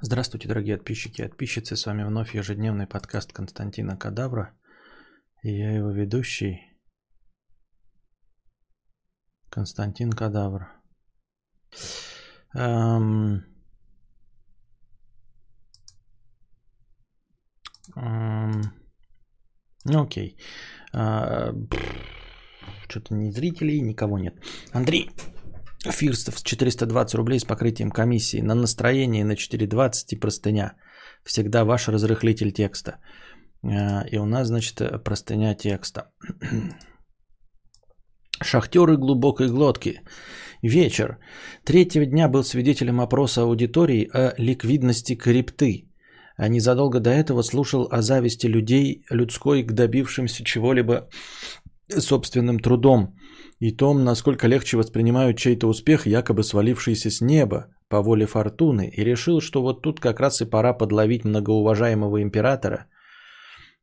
Здравствуйте, дорогие подписчики и подписчицы. С вами вновь ежедневный подкаст Константина Кадавра. И я его ведущий Константин Кадавр. Эм... Эм... Ну окей. А, Что-то ни зрителей, никого нет. Андрей Фирстов 420 рублей с покрытием комиссии. На настроение на 420 и простыня. Всегда ваш разрыхлитель текста. А, и у нас, значит, простыня текста. Шахтеры глубокой глотки. Вечер. Третьего дня был свидетелем опроса аудитории о ликвидности крипты. А незадолго до этого слушал о зависти людей людской к добившимся чего-либо собственным трудом и том, насколько легче воспринимают чей-то успех, якобы свалившийся с неба по воле фортуны, и решил, что вот тут как раз и пора подловить многоуважаемого императора,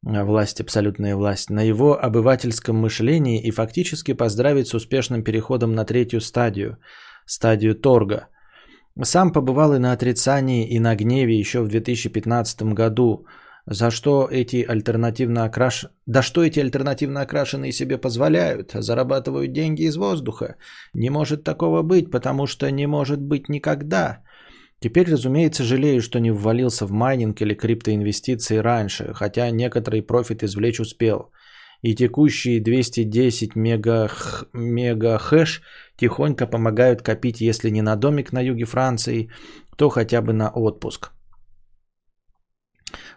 а, власть, абсолютная власть, на его обывательском мышлении и фактически поздравить с успешным переходом на третью стадию, стадию торга. Сам побывал и на отрицании, и на гневе еще в 2015 году – за что эти альтернативно окраш... Да что эти альтернативно окрашенные себе позволяют? Зарабатывают деньги из воздуха. Не может такого быть, потому что не может быть никогда. Теперь, разумеется, жалею, что не ввалился в майнинг или криптоинвестиции раньше, хотя некоторый профит извлечь успел. И текущие 210 мега, мега тихонько помогают копить, если не на домик на юге Франции, то хотя бы на отпуск.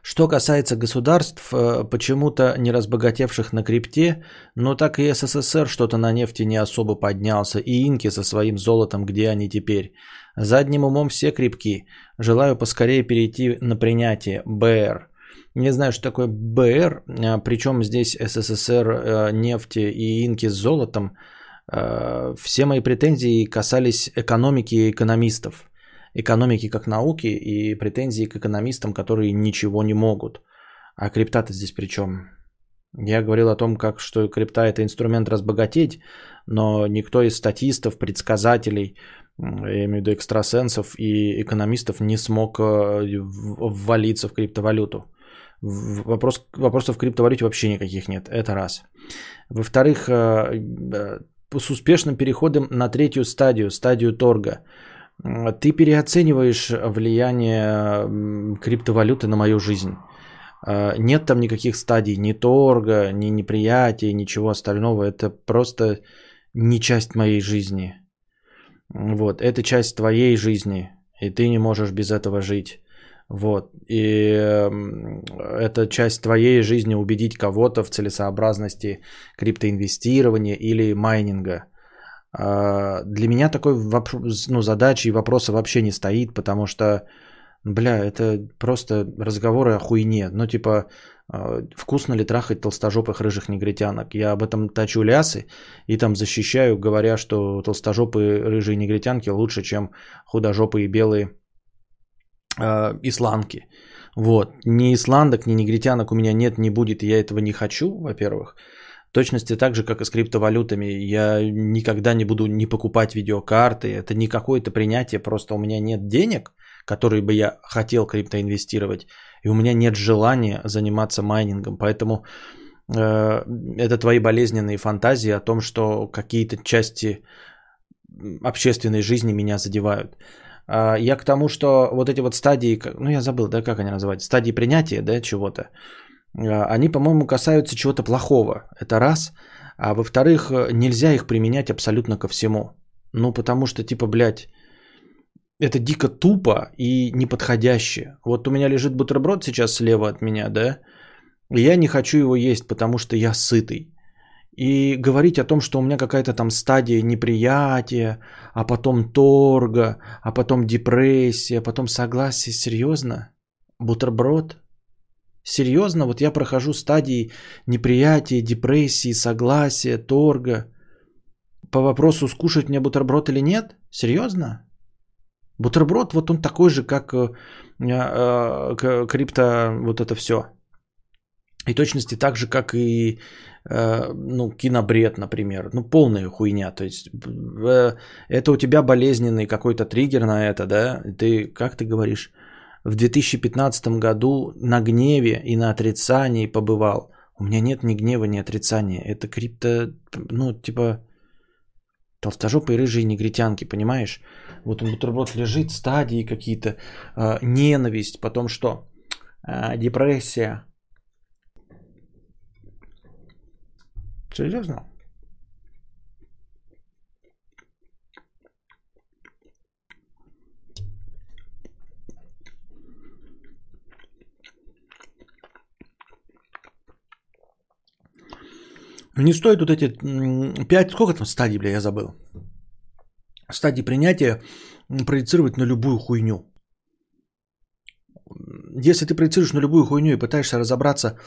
Что касается государств, э, почему-то не разбогатевших на крипте, но так и СССР что-то на нефти не особо поднялся, и инки со своим золотом, где они теперь. Задним умом все крепки. Желаю поскорее перейти на принятие БР. Не знаю, что такое БР, а, причем здесь СССР, э, нефти и инки с золотом. Э, все мои претензии касались экономики и экономистов экономики как науки и претензии к экономистам, которые ничего не могут. А крипта-то здесь при чем? Я говорил о том, как, что крипта это инструмент разбогатеть, но никто из статистов, предсказателей, я имею в виду экстрасенсов и экономистов не смог э, ввалиться в криптовалюту. Вопрос, вопросов в криптовалюте вообще никаких нет. Это раз. Во-вторых, э, э, с успешным переходом на третью стадию, стадию торга – ты переоцениваешь влияние криптовалюты на мою жизнь. А, нет там никаких стадий, ни торга, ни неприятия, ничего остального. Это просто не часть моей жизни. Вот, это часть твоей жизни, и ты не можешь без этого жить. Вот, и это часть твоей жизни убедить кого-то в целесообразности криптоинвестирования или майнинга – для меня такой вопрос, ну, задачи и вопроса вообще не стоит, потому что, бля, это просто разговоры о хуйне. Ну, типа, а, вкусно ли трахать толстожопых рыжих негритянок? Я об этом точу лясы и там защищаю, говоря, что толстожопые рыжие негритянки лучше, чем художопые белые э, исландки. Вот. Ни исландок, ни негритянок у меня нет, не будет, и я этого не хочу, во-первых точности так же, как и с криптовалютами. Я никогда не буду не покупать видеокарты. Это не какое-то принятие, просто у меня нет денег, которые бы я хотел криптоинвестировать. И у меня нет желания заниматься майнингом. Поэтому э, это твои болезненные фантазии о том, что какие-то части общественной жизни меня задевают. А я к тому, что вот эти вот стадии, ну я забыл, да, как они называются, стадии принятия, да, чего-то. Они, по-моему, касаются чего-то плохого. Это раз. А во-вторых, нельзя их применять абсолютно ко всему. Ну, потому что, типа, блядь, это дико тупо и неподходяще. Вот у меня лежит бутерброд сейчас слева от меня, да, и я не хочу его есть, потому что я сытый. И говорить о том, что у меня какая-то там стадия неприятия, а потом торга, а потом депрессия, а потом согласие, серьезно? Бутерброд? Серьезно, вот я прохожу стадии неприятия, депрессии, согласия, торга. По вопросу, скушать мне бутерброд или нет? Серьезно? Бутерброд, вот он такой же, как э, э, крипто, вот это все. И точности так же, как и э, ну, кинобред, например. Ну, полная хуйня. То есть э, это у тебя болезненный какой-то триггер на это, да? Ты, как ты говоришь, в 2015 году на гневе и на отрицании побывал. У меня нет ни гнева, ни отрицания. Это крипто, ну, типа, толстожопые рыжие негритянки, понимаешь? Вот он бутерброд лежит, стадии какие-то, э, ненависть, потом что? Э, депрессия, Серьезно? Не стоит вот эти 5, сколько там стадий, бля, я забыл. Стадии принятия проецировать на любую хуйню. Если ты проецируешь на любую хуйню и пытаешься разобраться,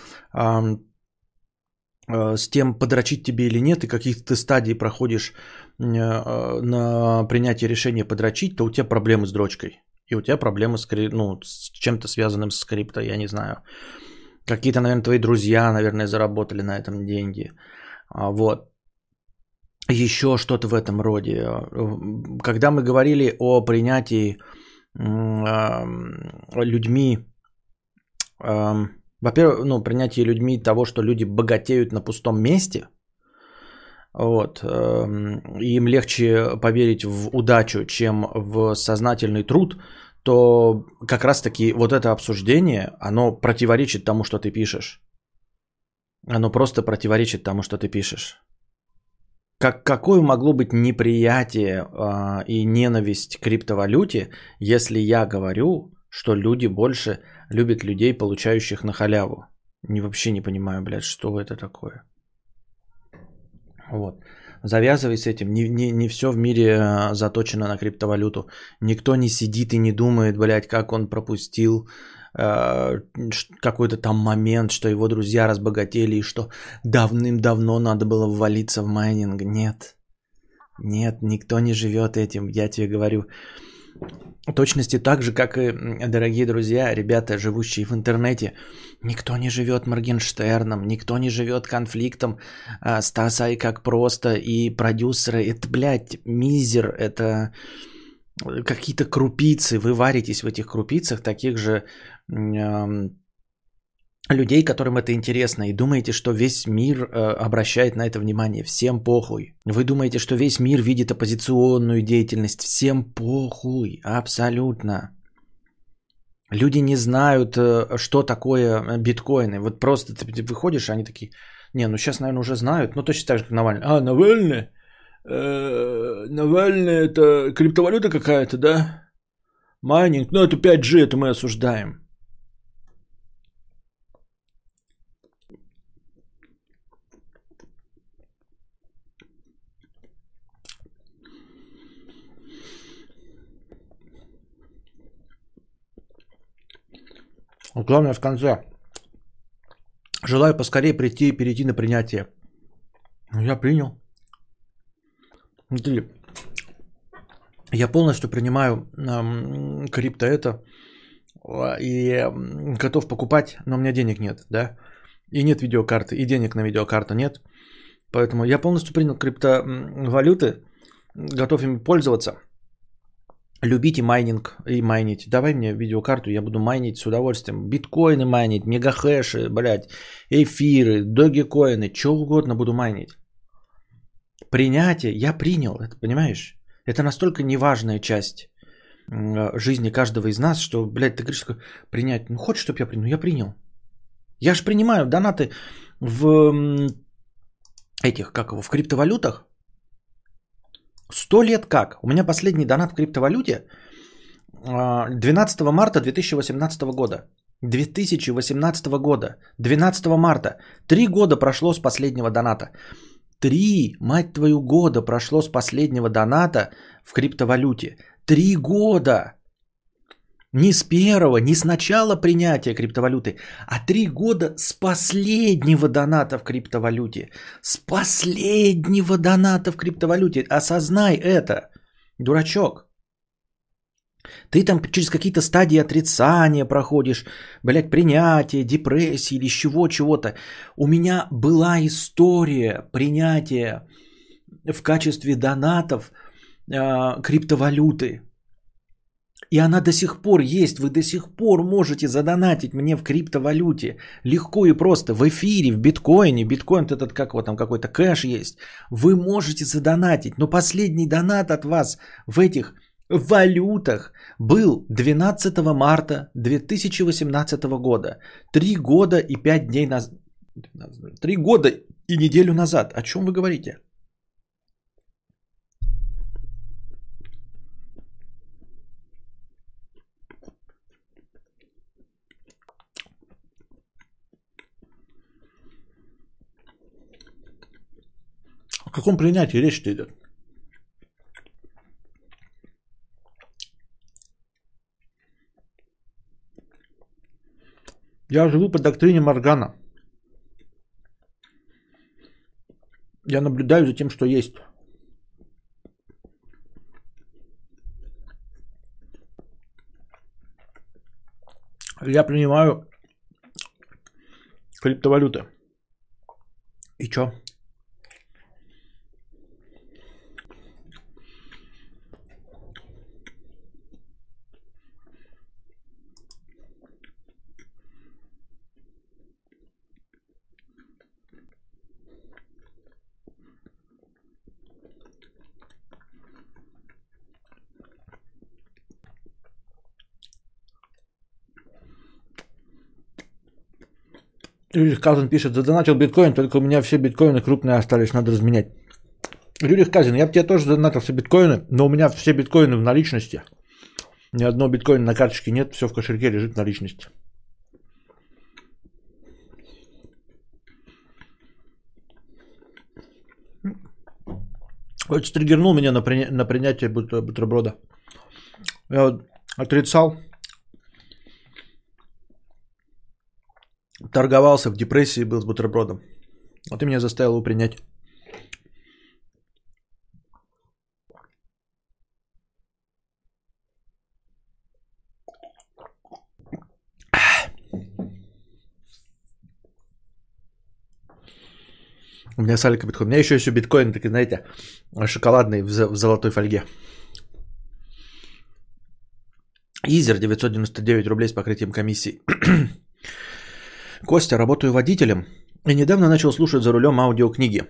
Э, с тем, подрочить тебе или нет, и какие ты стадии проходишь э, на принятие решения подрочить, то у тебя проблемы с дрочкой. И у тебя проблемы с, ну, с чем-то связанным с скрипто, я не знаю. Какие-то, наверное, твои друзья, наверное, заработали на этом деньги. А, вот. Еще что-то в этом роде. Когда мы говорили о принятии людьми во-первых, ну, принятие людьми того, что люди богатеют на пустом месте, вот, им легче поверить в удачу, чем в сознательный труд, то как раз-таки вот это обсуждение, оно противоречит тому, что ты пишешь. Оно просто противоречит тому, что ты пишешь. Как, какое могло быть неприятие э, и ненависть к криптовалюте, если я говорю, что люди больше любят людей, получающих на халяву. Не, вообще не понимаю, блядь, что это такое. Вот. Завязывай с этим. Не, не, не все в мире а, заточено на криптовалюту. Никто не сидит и не думает, блядь, как он пропустил э, какой-то там момент, что его друзья разбогатели и что давным-давно надо было ввалиться в майнинг. Нет. Нет, никто не живет этим. Я тебе говорю, точности так же, как и, дорогие друзья, ребята, живущие в интернете, никто не живет Моргенштерном, никто не живет конфликтом а, Стаса и как просто, и продюсеры. Это, блядь, мизер, это какие-то крупицы. Вы варитесь в этих крупицах таких же людей, которым это интересно, и думаете, что весь мир э, обращает на это внимание. Всем похуй. Вы думаете, что весь мир видит оппозиционную деятельность. Всем похуй. Абсолютно. Люди не знают, э, что такое биткоины. Вот просто ты выходишь, они такие, не, ну сейчас, наверное, уже знают, ну точно так же, как Навальный. А, Навальный? Э, Навальный это криптовалюта какая-то, да? Майнинг, ну это 5G, это мы осуждаем. Главное в конце. Желаю поскорее прийти и перейти на принятие. Ну, я принял. Я полностью принимаю эм, крипто это и готов покупать, но у меня денег нет, да, и нет видеокарты, и денег на видеокарту нет. Поэтому я полностью принял криптовалюты, готов ими пользоваться – любите майнинг и майнить. Давай мне видеокарту, я буду майнить с удовольствием. Биткоины майнить, мегахэши, блядь, эфиры, догикоины, что угодно буду майнить. Принятие, я принял, это понимаешь? Это настолько неважная часть жизни каждого из нас, что, блядь, ты говоришь, принять, ну хочешь, чтобы я принял? Я принял. Я же принимаю донаты в этих, как его, в криптовалютах, Сто лет как? У меня последний донат в криптовалюте 12 а, марта 2018 года. 2018 года. 12 марта. Три года прошло с последнего доната. Три, мать твою, года прошло с последнего доната в криптовалюте. Три года. Не с первого, не с начала принятия криптовалюты, а три года с последнего доната в криптовалюте. С последнего доната в криптовалюте. Осознай это, дурачок. Ты там через какие-то стадии отрицания проходишь, блядь, принятие, депрессии или чего, чего-то. У меня была история принятия в качестве донатов э, криптовалюты. И она до сих пор есть. Вы до сих пор можете задонатить мне в криптовалюте. Легко и просто. В эфире, в биткоине. Биткоин этот, как вот там какой-то кэш есть. Вы можете задонатить. Но последний донат от вас в этих валютах был 12 марта 2018 года. Три года и пять дней назад. Три года и неделю назад. О чем вы говорите? О каком принятии речь-то идет? Я живу по доктрине Моргана. Я наблюдаю за тем, что есть. Я принимаю криптовалюты. И чё? Юрий Казин пишет, задонатил биткоин, только у меня все биткоины крупные остались, надо разменять. Юрий Казин, я бы тебе тоже задонатил все биткоины, но у меня все биткоины в наличности. Ни одного биткоина на карточке нет, все в кошельке лежит в наличности. Вот стригернул меня на, приня- на принятие бутерброда. Я отрицал, торговался в депрессии, был с бутербродом. А ты меня заставил его принять. У меня салика биткоин. У меня еще есть биткоин, такие, знаете, шоколадный в золотой фольге. Изер 999 рублей с покрытием комиссии. Костя, работаю водителем и недавно начал слушать за рулем аудиокниги.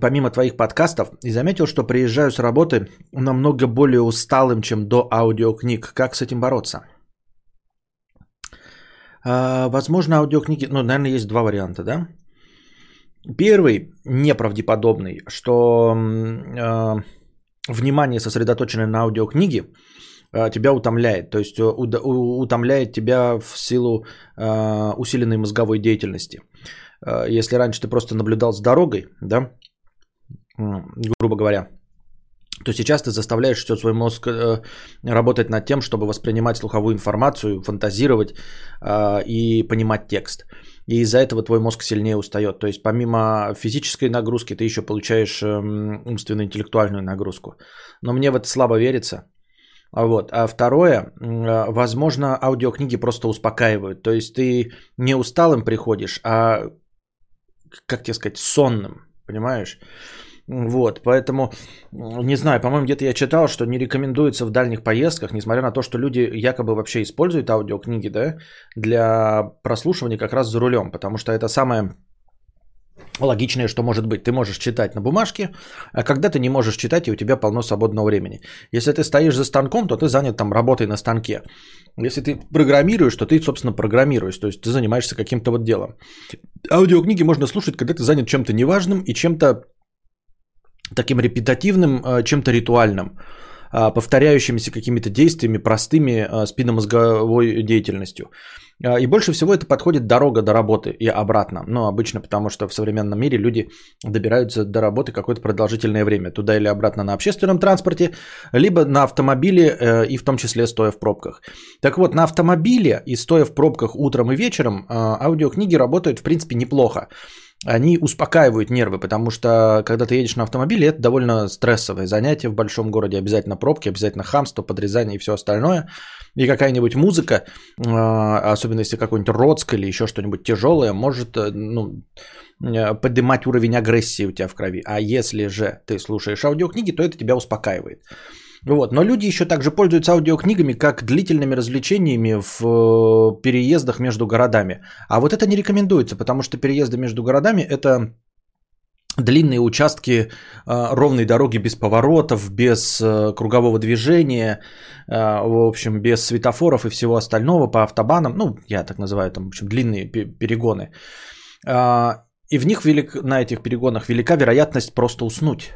Помимо твоих подкастов, и заметил, что приезжаю с работы намного более усталым, чем до аудиокниг. Как с этим бороться? А, возможно, аудиокниги, ну, наверное, есть два варианта, да? Первый, неправдеподобный, что э, внимание сосредоточенное на аудиокниге тебя утомляет. То есть э, утомляет тебя в силу э, усиленной мозговой деятельности. Если раньше ты просто наблюдал с дорогой, да, грубо говоря, то сейчас ты заставляешь все свой мозг работать над тем, чтобы воспринимать слуховую информацию, фантазировать и понимать текст. И из-за этого твой мозг сильнее устает. То есть помимо физической нагрузки ты еще получаешь эм, умственно-интеллектуальную нагрузку. Но мне в это слабо верится. Вот. А второе, возможно, аудиокниги просто успокаивают. То есть ты не усталым приходишь, а, как тебе сказать, сонным, понимаешь? Вот, поэтому, не знаю, по-моему, где-то я читал, что не рекомендуется в дальних поездках, несмотря на то, что люди якобы вообще используют аудиокниги, да, для прослушивания как раз за рулем, потому что это самое логичное, что может быть. Ты можешь читать на бумажке, а когда ты не можешь читать, и у тебя полно свободного времени. Если ты стоишь за станком, то ты занят там работой на станке. Если ты программируешь, то ты, собственно, программируешь. То есть ты занимаешься каким-то вот делом. Аудиокниги можно слушать, когда ты занят чем-то неважным и чем-то таким репетативным, а, чем-то ритуальным а, повторяющимися какими-то действиями, простыми а, спинномозговой деятельностью. А, и больше всего это подходит дорога до работы и обратно. Ну, обычно потому, что в современном мире люди добираются до работы какое-то продолжительное время. Туда или обратно на общественном транспорте, либо на автомобиле э, и в том числе стоя в пробках. Так вот, на автомобиле и стоя в пробках утром и вечером а, аудиокниги работают в принципе неплохо. Они успокаивают нервы, потому что когда ты едешь на автомобиле, это довольно стрессовое занятие в большом городе. Обязательно пробки, обязательно хамство, подрезание и все остальное. И какая-нибудь музыка, а, особенно если какой-нибудь родск или еще что-нибудь тяжелое, может э, ну, э, поднимать уровень агрессии у тебя в крови. А если же ты слушаешь аудиокниги, то это тебя успокаивает. Вот. Но люди еще также пользуются аудиокнигами как длительными развлечениями в э, переездах между городами. А вот это не рекомендуется, потому что переезды между городами это длинные участки э, ровной дороги без поворотов, без э, кругового движения, в общем, без светофоров и всего остального по автобанам, ну, я так называю, там, в общем, длинные перегоны. Э, и в них велик, на этих перегонах велика вероятность просто уснуть.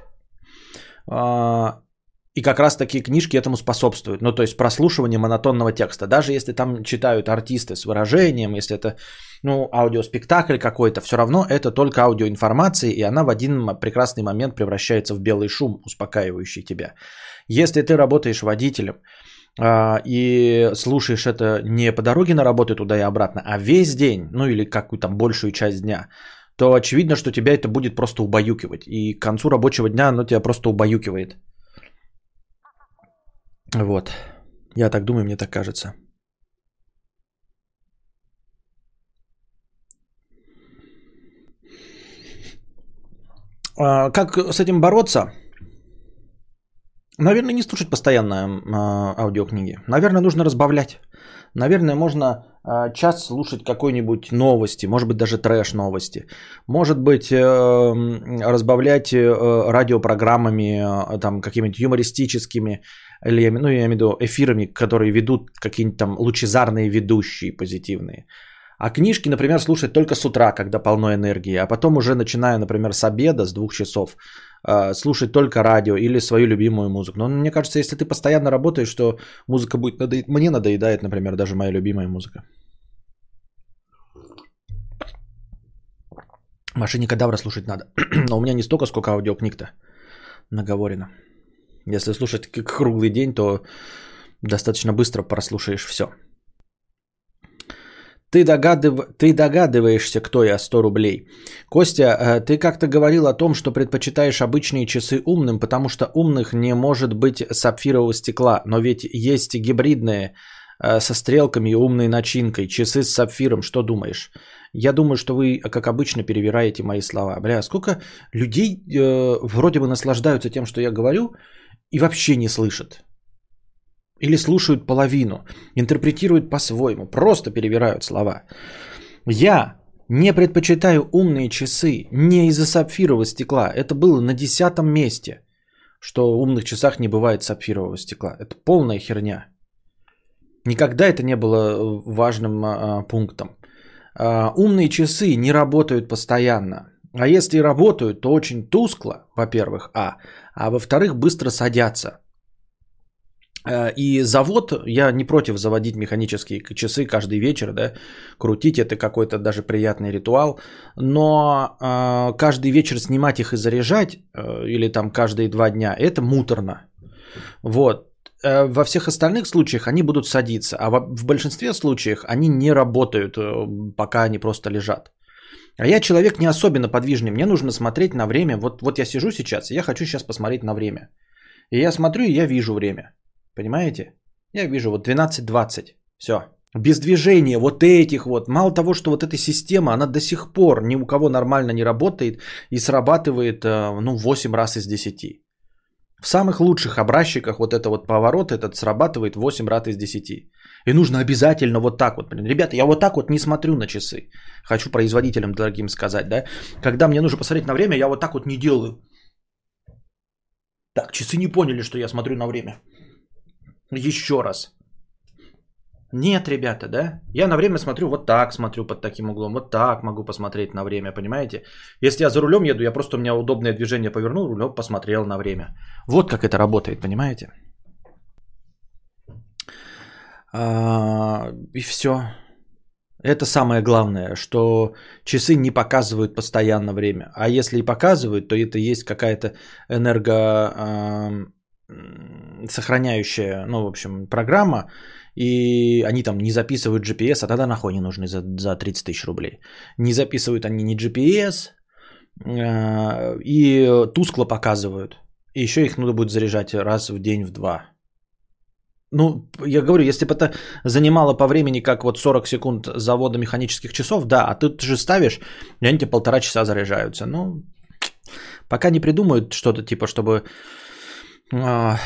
И как раз такие книжки этому способствуют. Ну, то есть прослушивание монотонного текста. Даже если там читают артисты с выражением, если это ну, аудиоспектакль какой-то, все равно это только аудиоинформация, и она в один прекрасный момент превращается в белый шум, успокаивающий тебя. Если ты работаешь водителем а, и слушаешь это не по дороге на работу туда и обратно, а весь день, ну или какую-то большую часть дня, то очевидно, что тебя это будет просто убаюкивать. И к концу рабочего дня оно тебя просто убаюкивает. Вот. Я так думаю, мне так кажется. А, как с этим бороться? Наверное, не слушать постоянно а, аудиокниги. Наверное, нужно разбавлять. Наверное, можно а, час слушать какой-нибудь новости, может быть, даже трэш новости. Может быть, э, разбавлять э, радиопрограммами, э, там, какими-нибудь юмористическими, или, ну, я имею в виду эфирами, которые ведут какие-нибудь там лучезарные ведущие позитивные. А книжки, например, слушать только с утра, когда полно энергии, а потом уже начиная, например, с обеда, с двух часов, э, слушать только радио или свою любимую музыку. Но мне кажется, если ты постоянно работаешь, то музыка будет надоедать. Мне надоедает, например, даже моя любимая музыка. Машине кадавра слушать надо. Но у меня не столько, сколько аудиокниг-то наговорено. Если слушать как круглый день, то достаточно быстро прослушаешь все. Ты, догадыв... ты догадываешься, кто я, 100 рублей. Костя, э, ты как-то говорил о том, что предпочитаешь обычные часы умным, потому что умных не может быть сапфирового стекла. Но ведь есть гибридные э, со стрелками и умной начинкой, часы с сапфиром. Что думаешь? Я думаю, что вы, как обычно, перевираете мои слова. Бля, сколько людей э, вроде бы наслаждаются тем, что я говорю, и вообще не слышат. Или слушают половину, интерпретируют по-своему, просто перевирают слова. Я не предпочитаю умные часы не из-за сапфирового стекла. Это было на десятом месте, что в умных часах не бывает сапфирового стекла. Это полная херня. Никогда это не было важным а, пунктом. А, умные часы не работают постоянно. А если работают, то очень тускло, во-первых, а. А во-вторых, быстро садятся. Э, и завод, я не против заводить механические часы каждый вечер, да, крутить это какой-то даже приятный ритуал, но э, каждый вечер снимать их и заряжать, э, или там каждые два дня, это муторно. Вот. Э, во всех остальных случаях они будут садиться, а в, большинстве случаев они не работают, э, пока они просто лежат. А я человек не особенно подвижный, мне нужно смотреть на время. Вот, вот я сижу сейчас, и я хочу сейчас посмотреть на время. И я смотрю, и я вижу время. Понимаете? Я вижу вот 12.20. Все. Без движения вот этих вот. Мало того, что вот эта система, она до сих пор ни у кого нормально не работает и срабатывает э, ну 8 раз из 10. В самых лучших образчиках вот это вот поворот этот срабатывает 8 раз из 10. И нужно обязательно вот так вот. Ребята, я вот так вот не смотрю на часы. Хочу производителям дорогим сказать, да. Когда мне нужно посмотреть на время, я вот так вот не делаю. Так, часы не поняли, что я смотрю на время. Еще раз. Нет, ребята, да? Я на время смотрю вот так, смотрю под таким углом, вот так могу посмотреть на время, понимаете? Если я за рулем еду, я просто у меня удобное движение повернул, рулем посмотрел на время. Вот как это работает, понимаете? А, и все. Это самое главное, что часы не показывают постоянно время. А если и показывают, то это есть какая-то энерго сохраняющая, ну, в общем, программа, и они там не записывают GPS, а тогда нахуй не нужны за, за 30 тысяч рублей. Не записывают они ни GPS, э, и тускло показывают. И еще их надо будет заряжать раз в день, в два. Ну, я говорю, если бы это занимало по времени, как вот 40 секунд завода механических часов, да, а ты же ставишь, и они тебе полтора часа заряжаются. Ну, пока не придумают что-то типа, чтобы э,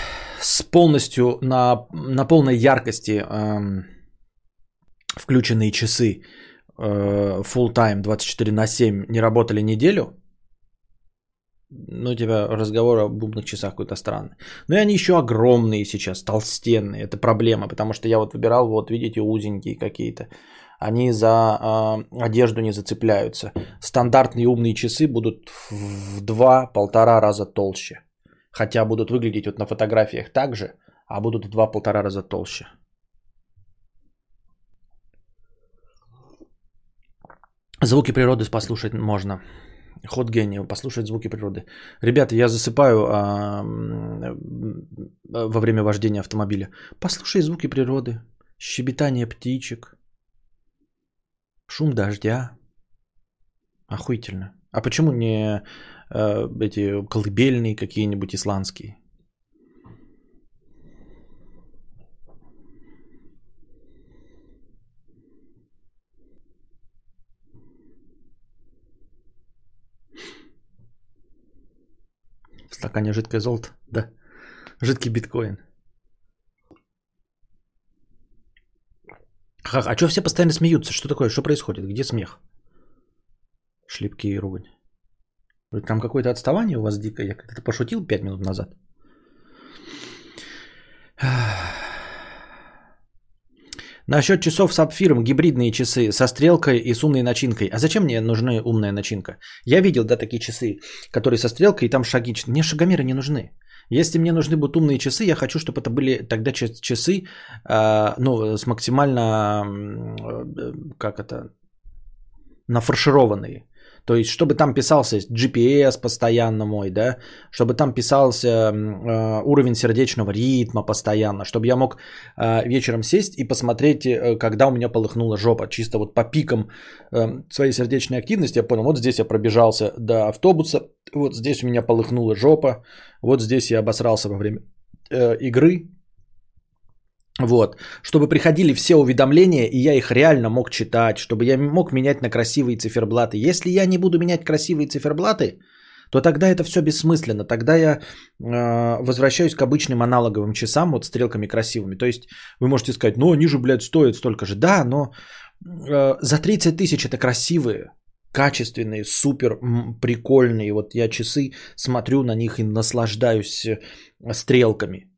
с полностью на, на полной яркости э, включенные часы э, full time 24 на 7 не работали неделю, ну, у тебя разговор о бубных часах какой-то странный. Ну, и они еще огромные сейчас, толстенные. Это проблема, потому что я вот выбирал, вот, видите, узенькие какие-то. Они за э, одежду не зацепляются. Стандартные умные часы будут в два-полтора раза толще. Хотя будут выглядеть вот на фотографиях так же, а будут в два-полтора раза толще. Звуки природы послушать можно. Ход гения, послушать звуки природы. Ребята, я засыпаю а, во время вождения автомобиля. Послушай звуки природы, щебетание птичек, шум дождя. Охуительно. А почему не а, эти колыбельные какие-нибудь исландские? Стакане жидкое золото, да. Жидкий биткоин. Ха, а что все постоянно смеются? Что такое? Что происходит? Где смех? Шлепки и ругань. Там какое-то отставание у вас дикое. Я как-то пошутил 5 минут назад. Насчет часов сапфиром, гибридные часы со стрелкой и с умной начинкой. А зачем мне нужны умная начинка? Я видел, да, такие часы, которые со стрелкой и там шаги. Мне шагомеры не нужны. Если мне нужны будут умные часы, я хочу, чтобы это были тогда часы, э, ну, с максимально, э, как это, нафаршированные. То есть, чтобы там писался GPS постоянно мой, да, чтобы там писался э, уровень сердечного ритма постоянно, чтобы я мог э, вечером сесть и посмотреть, э, когда у меня полыхнула жопа, чисто вот по пикам э, своей сердечной активности, я понял, вот здесь я пробежался до автобуса, вот здесь у меня полыхнула жопа, вот здесь я обосрался во время э, игры, вот, чтобы приходили все уведомления, и я их реально мог читать, чтобы я мог менять на красивые циферблаты. Если я не буду менять красивые циферблаты, то тогда это все бессмысленно. Тогда я э, возвращаюсь к обычным аналоговым часам, вот стрелками красивыми. То есть вы можете сказать, ну они же, блядь, стоят столько же. Да, но э, за 30 тысяч это красивые, качественные, супер прикольные. Вот я часы смотрю на них и наслаждаюсь э, стрелками.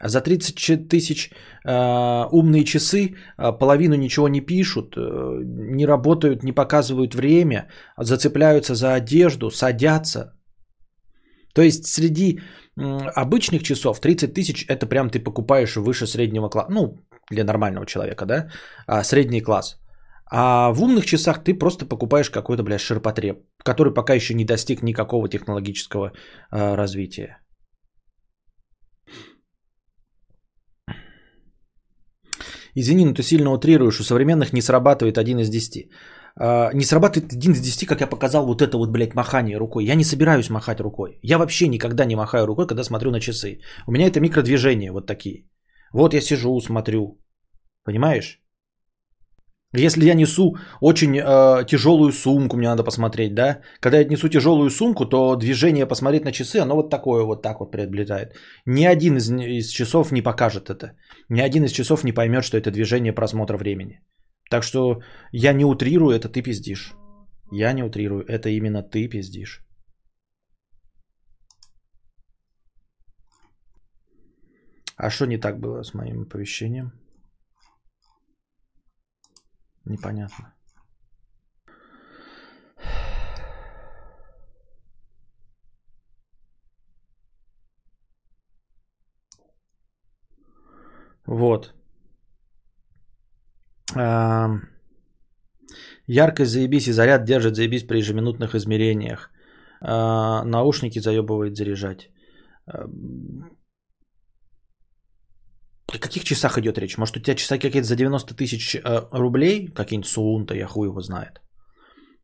А за 30 тысяч э, умные часы э, половину ничего не пишут, э, не работают, не показывают время, зацепляются за одежду, садятся. То есть среди обычных часов 30 тысяч это прям ты покупаешь выше среднего класса, ну для нормального человека, да, а, средний класс. А в умных часах ты просто покупаешь какой-то, блядь, ширпотреб, который пока еще не достиг никакого технологического э, развития. Извини, но ты сильно утрируешь, у современных не срабатывает один из десяти. Uh, не срабатывает один из десяти, как я показал вот это вот, блядь, махание рукой. Я не собираюсь махать рукой. Я вообще никогда не махаю рукой, когда смотрю на часы. У меня это микродвижения вот такие. Вот я сижу, смотрю. Понимаешь? Если я несу очень э, тяжелую сумку, мне надо посмотреть, да? Когда я несу тяжелую сумку, то движение посмотреть на часы, оно вот такое вот так вот приобретает. Ни один из, из часов не покажет это. Ни один из часов не поймет, что это движение просмотра времени. Так что я не утрирую, это ты пиздишь. Я не утрирую, это именно ты пиздишь. А что не так было с моим оповещением? Непонятно. Вот. Яркость заебись и заряд держит заебись при ежеминутных измерениях. А, наушники заебывает заряжать. О каких часах идет речь? Может, у тебя часа какие-то за 90 тысяч э, рублей? Какие-нибудь Суунта, я хуй его знает.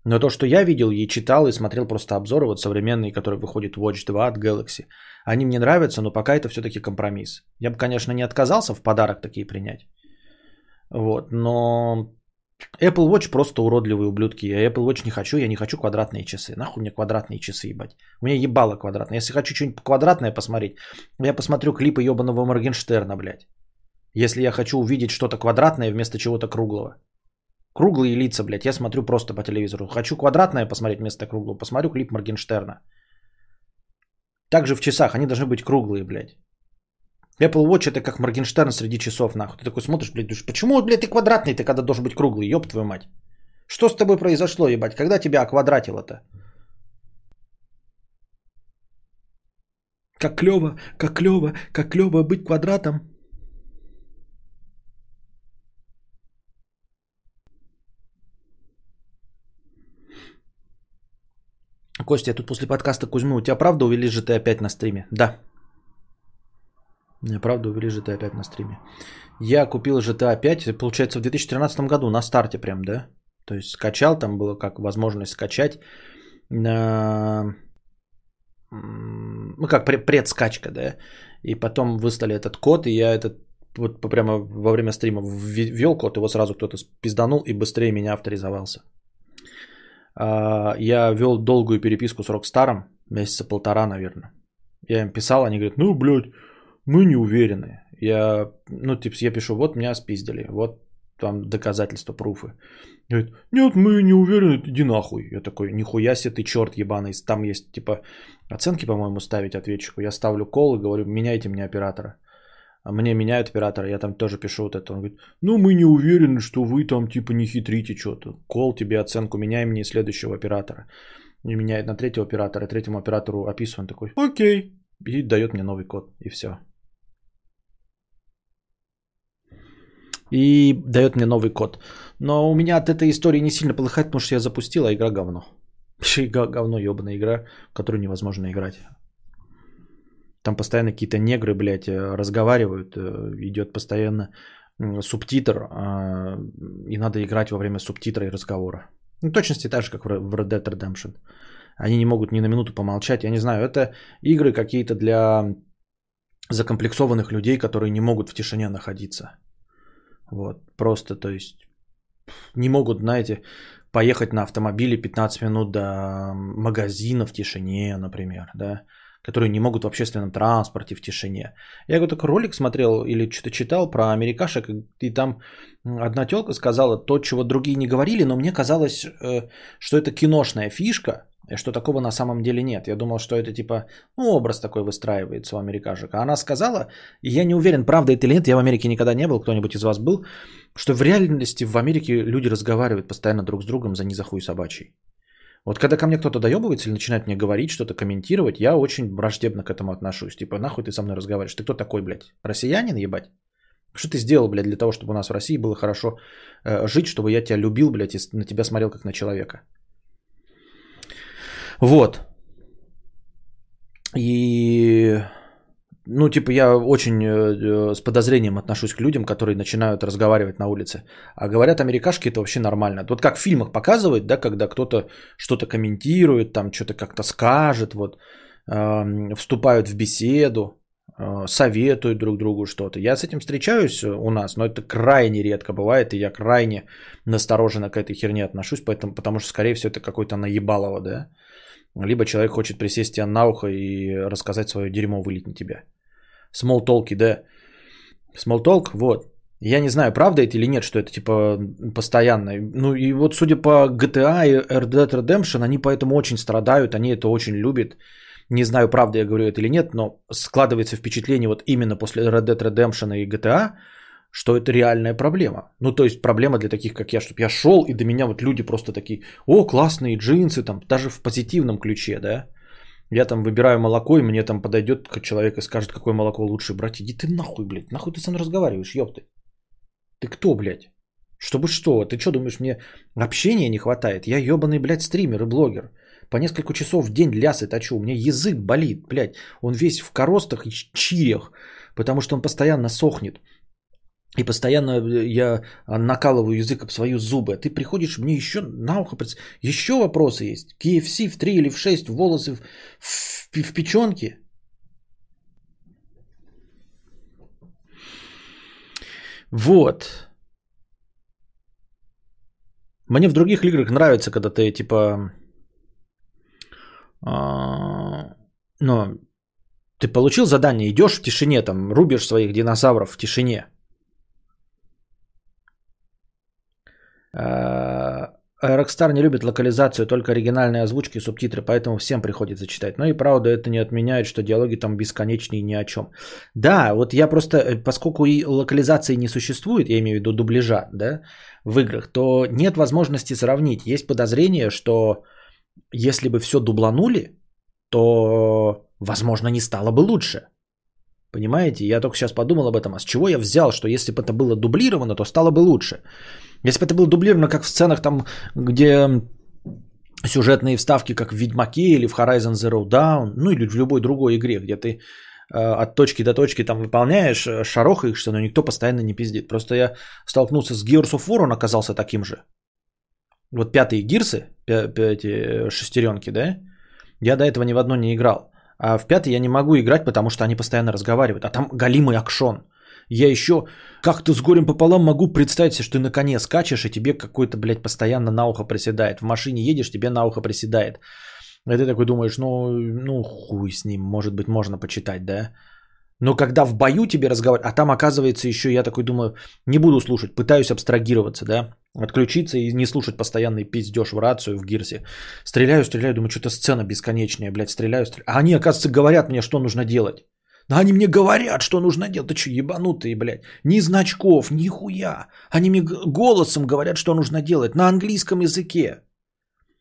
Но то, что я видел и читал, и смотрел просто обзоры, вот современные, которые выходят Watch 2 от Galaxy, они мне нравятся, но пока это все-таки компромисс. Я бы, конечно, не отказался в подарок такие принять. Вот, но Apple Watch просто уродливые ублюдки. Я Apple Watch не хочу, я не хочу квадратные часы. Нахуй мне квадратные часы ебать. У меня ебало квадратное. Если хочу что-нибудь квадратное посмотреть, я посмотрю клипы ебаного Моргенштерна, блядь. Если я хочу увидеть что-то квадратное вместо чего-то круглого. Круглые лица, блядь, я смотрю просто по телевизору. Хочу квадратное посмотреть вместо круглого, посмотрю клип Моргенштерна. Также в часах, они должны быть круглые, блядь. Apple Watch это как Моргенштерн среди часов, нахуй. Ты такой смотришь, блядь, думаешь, почему, блядь, ты квадратный, ты когда должен быть круглый, ёб твою мать. Что с тобой произошло, ебать? Когда тебя оквадратило-то? Как клево, как клево, как клево быть квадратом. Костя, я тут после подкаста Кузьмы, у тебя правда увели GTA 5 на стриме? Да. Не, правда увели GTA 5 на стриме. Я купил GTA 5, получается, в 2013 году, на старте прям, да? То есть скачал, там было как возможность скачать. Ну, как предзакачка, да? И потом выставили этот код, и я этот вот прямо во время стрима ввел код, его сразу кто-то пизданул и быстрее меня авторизовался. А, я вел долгую переписку с Rockstar ом, месяца полтора, наверное. Я им писал, они говорят, ну, блядь, мы не уверены. Я, ну, типа, я пишу, вот меня спиздили, вот там доказательства, пруфы. Говорит, нет, мы не уверены, иди нахуй. Я такой, нихуя себе ты черт ебаный. Там есть, типа, оценки, по-моему, ставить ответчику. Я ставлю кол и говорю, меняйте мне оператора. А мне меняют оператора, я там тоже пишу вот это. Он говорит, ну мы не уверены, что вы там типа не хитрите что-то. Кол тебе оценку, меняй мне следующего оператора. И меняет на третьего оператора, третьему оператору описываю, он такой, окей. И дает мне новый код, и все. И дает мне новый код. Но у меня от этой истории не сильно полыхает, потому что я запустил, а игра говно. Игра говно, ебаная игра, в которую невозможно играть. Там постоянно какие-то негры, блядь, э, разговаривают, э, идет постоянно субтитр, а, и надо играть во время субтитра и разговора. Ну, точности так же, как в Red Dead Redemption. Они не могут ни на минуту помолчать. Я не знаю, это игры какие-то для закомплексованных людей, которые не могут в тишине находиться. Вот, просто, то есть, не могут, знаете, поехать на автомобиле 15 минут до магазина в тишине, например, да которые не могут в общественном транспорте в тишине. Я говорю, такой ролик смотрел или что-то читал про америкашек, и там одна телка сказала то, чего другие не говорили, но мне казалось, э, что это киношная фишка, и что такого на самом деле нет. Я думал, что это типа, ну, образ такой выстраивается у америкашек. А она сказала, и я не уверен, правда это или нет, я в Америке никогда не был, кто-нибудь из вас был, что в реальности в Америке люди разговаривают постоянно друг с другом за низахуй собачий. Вот когда ко мне кто-то доебывается или начинает мне говорить, что-то комментировать, я очень враждебно к этому отношусь. Типа, нахуй ты со мной разговариваешь? Ты кто такой, блядь? Россиянин, ебать? Что ты сделал, блядь, для того, чтобы у нас в России было хорошо э, жить, чтобы я тебя любил, блядь, и на тебя смотрел как на человека? Вот. И ну, типа, я очень э, э, с подозрением отношусь к людям, которые начинают разговаривать на улице. А говорят, америкашки это вообще нормально. Вот как в фильмах показывают, да, когда кто-то что-то комментирует, там что-то как-то скажет, вот, э, вступают в беседу, э, советуют друг другу что-то. Я с этим встречаюсь у нас, но это крайне редко бывает, и я крайне настороженно к этой херне отношусь, поэтому, потому что, скорее всего, это какой-то наебалово, да. Либо человек хочет присесть тебе на ухо и рассказать свое дерьмо, вылить на тебя. Talk, да. Talk, вот. Я не знаю, правда это или нет, что это типа постоянно. Ну и вот судя по GTA и Red Dead Redemption, они поэтому очень страдают, они это очень любят. Не знаю, правда я говорю это или нет, но складывается впечатление вот именно после Red Dead Redemption и GTA, что это реальная проблема. Ну, то есть проблема для таких, как я, чтобы я шел, и до меня вот люди просто такие, о, классные джинсы, там, даже в позитивном ключе, да. Я там выбираю молоко, и мне там подойдет человек и скажет, какое молоко лучше брать. Иди ты нахуй, блядь, нахуй ты со мной разговариваешь, ёпты. Ты кто, блядь? Чтобы что? Ты что думаешь, мне общения не хватает? Я ебаный, блядь, стример и блогер. По несколько часов в день лясы точу. У меня язык болит, блядь. Он весь в коростах и чиях, потому что он постоянно сохнет. И постоянно я накалываю язык об свою зубы. Ты приходишь, мне еще на ухо... Еще вопросы есть. KFC в 3 или в 6, волосы в, в, в печенке. Вот. Мне в других играх нравится, когда ты типа... А, ну, ты получил задание, идешь в тишине, там, рубишь своих динозавров в тишине. Rockstar не любит локализацию, только оригинальные озвучки и субтитры, поэтому всем приходится читать. Но и правда, это не отменяет, что диалоги там бесконечные ни о чем. Да, вот я просто, э, поскольку и локализации не существует, я имею в виду дубляжа, да, в играх, то нет возможности сравнить. Есть подозрение, что если бы все дубланули, то, возможно, не стало бы лучше. Понимаете? Я только сейчас подумал об этом. А с чего я взял, что если бы это было дублировано, то стало бы лучше? Если бы это было дублировано, как в сценах там, где сюжетные вставки, как в Ведьмаке или в Horizon Zero Dawn, ну или в любой другой игре, где ты э, от точки до точки там выполняешь, э, шарохаешься, но никто постоянно не пиздит. Просто я столкнулся с Gears of War, он оказался таким же. Вот пятые гирсы, эти э, шестеренки, да, я до этого ни в одно не играл. А в пятый я не могу играть, потому что они постоянно разговаривают. А там галимый акшон. Я еще как-то с горем пополам могу представить себе, что ты на коне скачешь, и тебе какой-то, блядь, постоянно на ухо приседает. В машине едешь, тебе на ухо приседает. И ты такой думаешь, ну, ну хуй с ним, может быть, можно почитать, да? Но когда в бою тебе разговаривают, а там оказывается еще, я такой думаю, не буду слушать, пытаюсь абстрагироваться, да, отключиться и не слушать постоянный пиздеж в рацию в Гирсе. Стреляю, стреляю, думаю, что-то сцена бесконечная, блядь, стреляю, стреляю. А они, оказывается, говорят мне, что нужно делать. Да они мне говорят, что нужно делать. Ты что, ебанутые, блядь? Ни значков, ни хуя. Они мне голосом говорят, что нужно делать. На английском языке.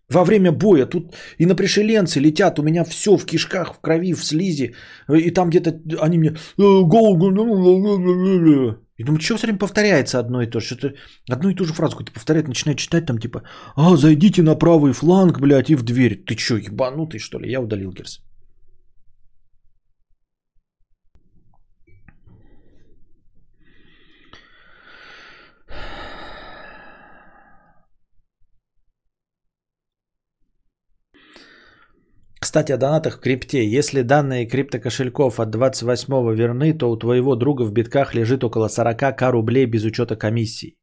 Во время боя тут и на пришеленцы летят, у меня все в кишках, в крови, в слизи. И там где-то они мне... И думаю, что все время повторяется одно и то же. Что-то одну и ту же фразу какую-то повторяет, начинает читать там типа, а, зайдите на правый фланг, блядь, и в дверь. Ты что, ебанутый, что ли? Я удалил Герс. Кстати, о донатах в крипте. Если данные криптокошельков от 28 верны, то у твоего друга в битках лежит около 40к рублей без учета комиссий.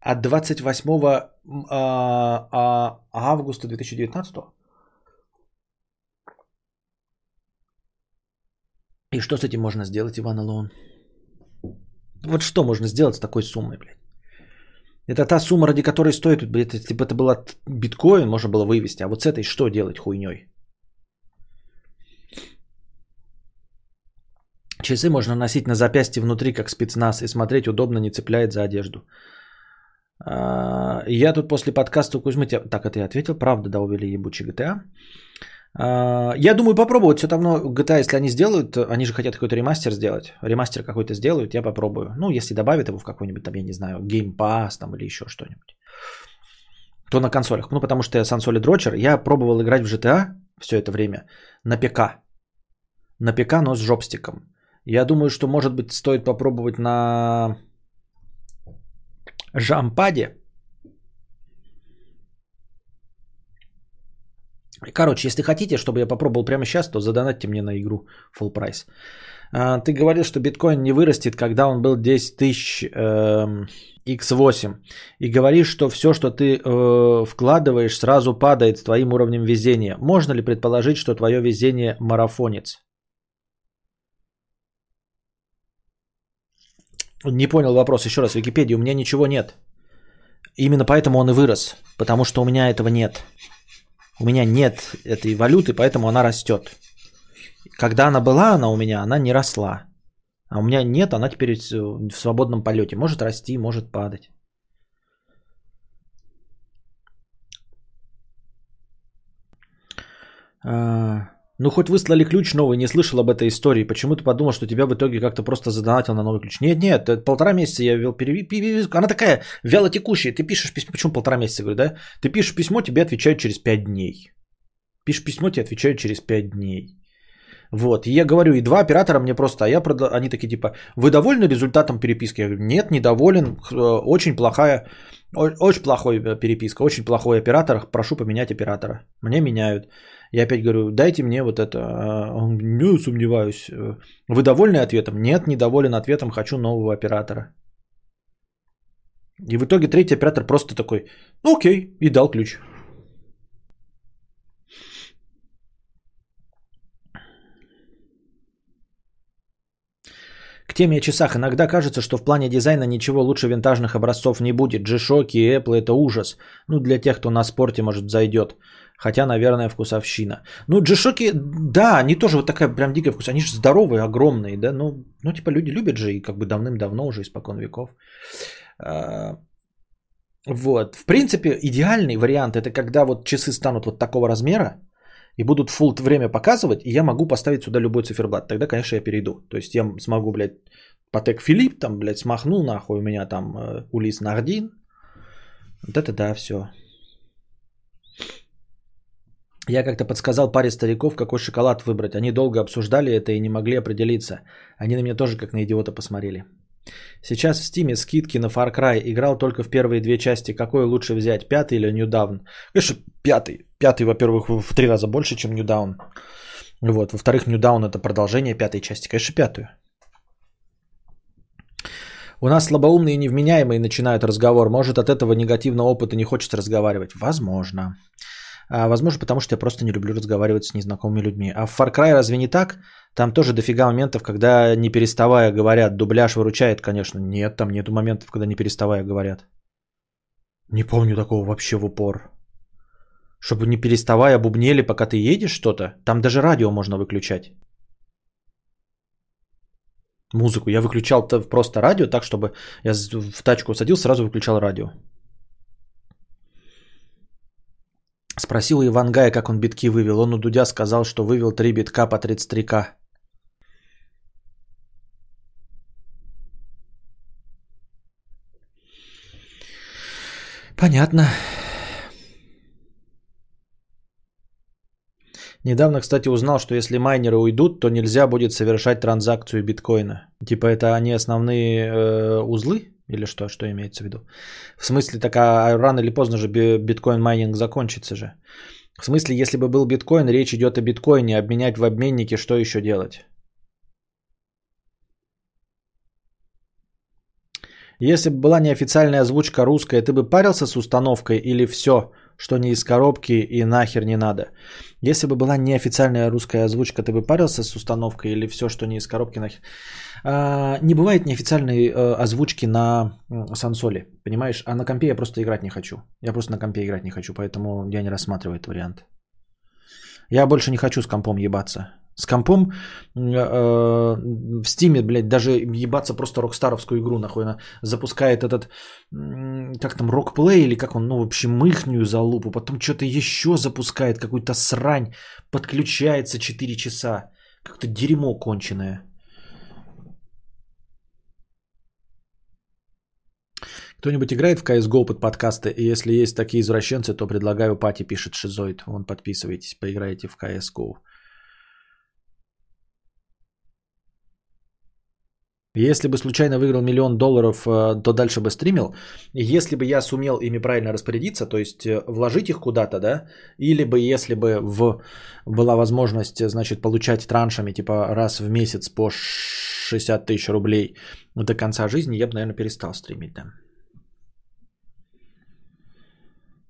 От 28 а, а, августа 2019? И что с этим можно сделать, Иван Алон? Вот что можно сделать с такой суммой, блядь? Это та сумма, ради которой стоит, это, типа это было биткоин, можно было вывести. А вот с этой что делать хуйней? Часы можно носить на запястье внутри, как спецназ, и смотреть удобно, не цепляет за одежду. А, я тут после подкаста у Кузьмы... Так, это я ответил. Правда, да, увели ебучий GTA. А, я думаю попробовать. Все равно GTA, если они сделают, они же хотят какой-то ремастер сделать. Ремастер какой-то сделают, я попробую. Ну, если добавят его в какой-нибудь, там, я не знаю, Game Pass там или еще что-нибудь. То на консолях. Ну, потому что я сансоли дрочер. Я пробовал играть в GTA все это время на ПК. На ПК, но с жопстиком. Я думаю, что, может быть, стоит попробовать на жампаде Короче, если хотите, чтобы я попробовал прямо сейчас, то задонатьте мне на игру full price. А, ты говорил, что биткоин не вырастет, когда он был 10 тысяч э, x8. И говоришь, что все, что ты э, вкладываешь, сразу падает с твоим уровнем везения. Можно ли предположить, что твое везение марафонец? Не понял вопрос. Еще раз, в Википедии у меня ничего нет. Именно поэтому он и вырос. Потому что у меня этого нет. У меня нет этой валюты, поэтому она растет. Когда она была, она у меня, она не росла. А у меня нет, она теперь в свободном полете. Может расти, может падать. А, ну, хоть выслали ключ новый, не слышал об этой истории. Почему-то подумал, что тебя в итоге как-то просто задонатил на новый ключ. Нет, нет, полтора месяца я ввел перевизку. Она такая вялотекущая. Ты пишешь письмо, почему полтора месяца, говорю, да? Ты пишешь письмо, тебе отвечают через пять дней. Пишешь письмо, тебе отвечают через пять дней. Вот, и я говорю, и два оператора мне просто, а я, продал, они такие типа, вы довольны результатом переписки? Я говорю, нет, недоволен, э, очень плохая, очень плохой э, переписка, очень плохой оператор, прошу поменять оператора. Мне меняют. Я опять говорю, дайте мне вот это. А он, не сомневаюсь. Вы довольны ответом? Нет, недоволен ответом, хочу нового оператора. И в итоге третий оператор просто такой, ну окей, и дал ключ. К теме о часах. Иногда кажется, что в плане дизайна ничего лучше винтажных образцов не будет. G-Shock и Apple это ужас. Ну, для тех, кто на спорте, может, зайдет. Хотя, наверное, вкусовщина. Ну, G-Shock, да, они тоже вот такая прям дикая вкус. Они же здоровые, огромные, да. Ну, ну, типа, люди любят же и как бы давным-давно уже, испокон веков. А, вот. В принципе, идеальный вариант это когда вот часы станут вот такого размера, и будут full время показывать, и я могу поставить сюда любой циферблат. Тогда, конечно, я перейду. То есть я смогу, блядь, Патек Филипп, там, блядь, смахнул нахуй у меня там э, Улис Нардин. Вот это да, все. Я как-то подсказал паре стариков, какой шоколад выбрать. Они долго обсуждали это и не могли определиться. Они на меня тоже как на идиота посмотрели. Сейчас в Стиме скидки на Far Cry. Играл только в первые две части. Какой лучше взять, пятый или New Dawn? Конечно, пятый. Пятый, во-первых, в три раза больше, чем New Dawn. Вот. Во-вторых, New Dawn это продолжение пятой части. Конечно, пятую. У нас слабоумные и невменяемые начинают разговор. Может, от этого негативного опыта не хочется разговаривать? Возможно. А, возможно, потому что я просто не люблю разговаривать с незнакомыми людьми. А в Far Cry разве не так? Там тоже дофига моментов, когда не переставая говорят. Дубляж выручает, конечно. Нет, там нету моментов, когда не переставая говорят. Не помню такого вообще в упор. Чтобы не переставая бубнели, пока ты едешь что-то. Там даже радио можно выключать. Музыку. Я выключал просто радио так, чтобы я в тачку садился, сразу выключал радио. Спросил Ивангая, как он битки вывел. Он у Дудя сказал, что вывел 3 битка по 33к. Понятно. Недавно, кстати, узнал, что если майнеры уйдут, то нельзя будет совершать транзакцию биткоина. Типа это они основные э, узлы или что, что имеется в виду? В смысле, так а рано или поздно же биткоин майнинг закончится же. В смысле, если бы был биткоин, речь идет о биткоине, обменять в обменнике, что еще делать? Если бы была неофициальная озвучка русская, ты бы парился с установкой или все, что не из коробки и нахер не надо? Если бы была неофициальная русская озвучка, ты бы парился с установкой или все, что не из коробки нахер? А, не бывает неофициальной э, озвучки на сансоле, понимаешь? А на компе я просто играть не хочу. Я просто на компе играть не хочу, поэтому я не рассматриваю этот вариант. Я больше не хочу с компом ебаться. С компом э, в Steam е, блядь, даже ебаться просто Rockstar овскую игру, нахуй она запускает этот, как там, рокплей или как он, ну, в общем, ихнюю залупу, потом что-то еще запускает, какую-то срань, подключается 4 часа, как-то дерьмо конченое. Кто-нибудь играет в CSGO под подкасты? И если есть такие извращенцы, то предлагаю party, пишет Шизоид. Вон подписывайтесь, поиграете в CSGO. Если бы случайно выиграл миллион долларов, э, то дальше бы стримил. Если бы я сумел ими правильно распорядиться, то есть э, вложить их куда-то, да, или бы если бы в, была возможность, значит, получать траншами, типа раз в месяц по 60 тысяч рублей до конца жизни, я бы, наверное, перестал стримить, да.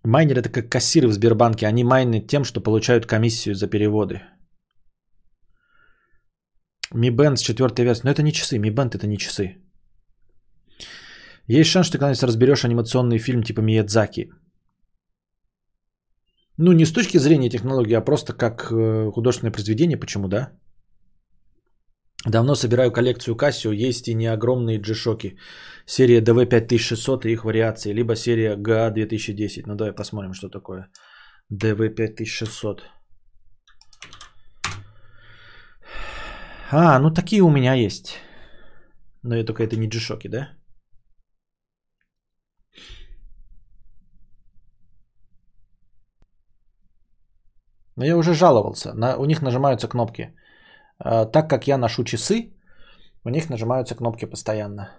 Майнеры это как кассиры в Сбербанке. Они майнят тем, что получают комиссию за переводы. Mi Band с четвертой версии. Но это не часы. Mi Band это не часы. Есть шанс, что ты когда-нибудь разберешь анимационный фильм типа Миядзаки. Ну, не с точки зрения технологии, а просто как э, художественное произведение. Почему, да? Давно собираю коллекцию Casio, есть и не огромные G-Shock. Серия DV5600 и их вариации, либо серия GA2010. Ну давай посмотрим, что такое DV5600. А, ну такие у меня есть. Но это только это не G-Shock, да? Но я уже жаловался. На, у них нажимаются кнопки. так как я ношу часы, у них нажимаются кнопки постоянно.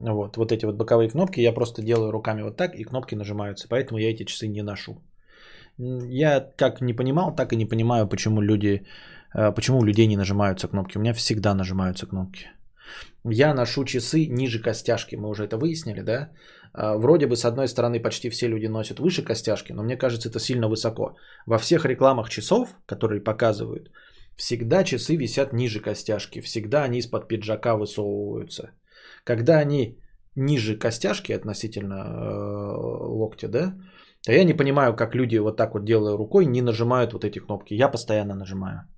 Вот, вот эти вот боковые кнопки я просто делаю руками вот так, и кнопки нажимаются. Поэтому я эти часы не ношу. Я как не понимал, так и не понимаю, почему люди, почему у людей не нажимаются кнопки. У меня всегда нажимаются кнопки. Я ношу часы ниже костяшки, мы уже это выяснили, да? А, вроде бы, с одной стороны, почти все люди носят выше костяшки, но мне кажется, это сильно высоко. Во всех рекламах часов, которые показывают, всегда часы висят ниже костяшки, всегда они из-под пиджака высовываются. Когда они ниже костяшки относительно э, локтя, да, то я не понимаю, как люди вот так вот делая рукой не нажимают вот эти кнопки. Я постоянно нажимаю.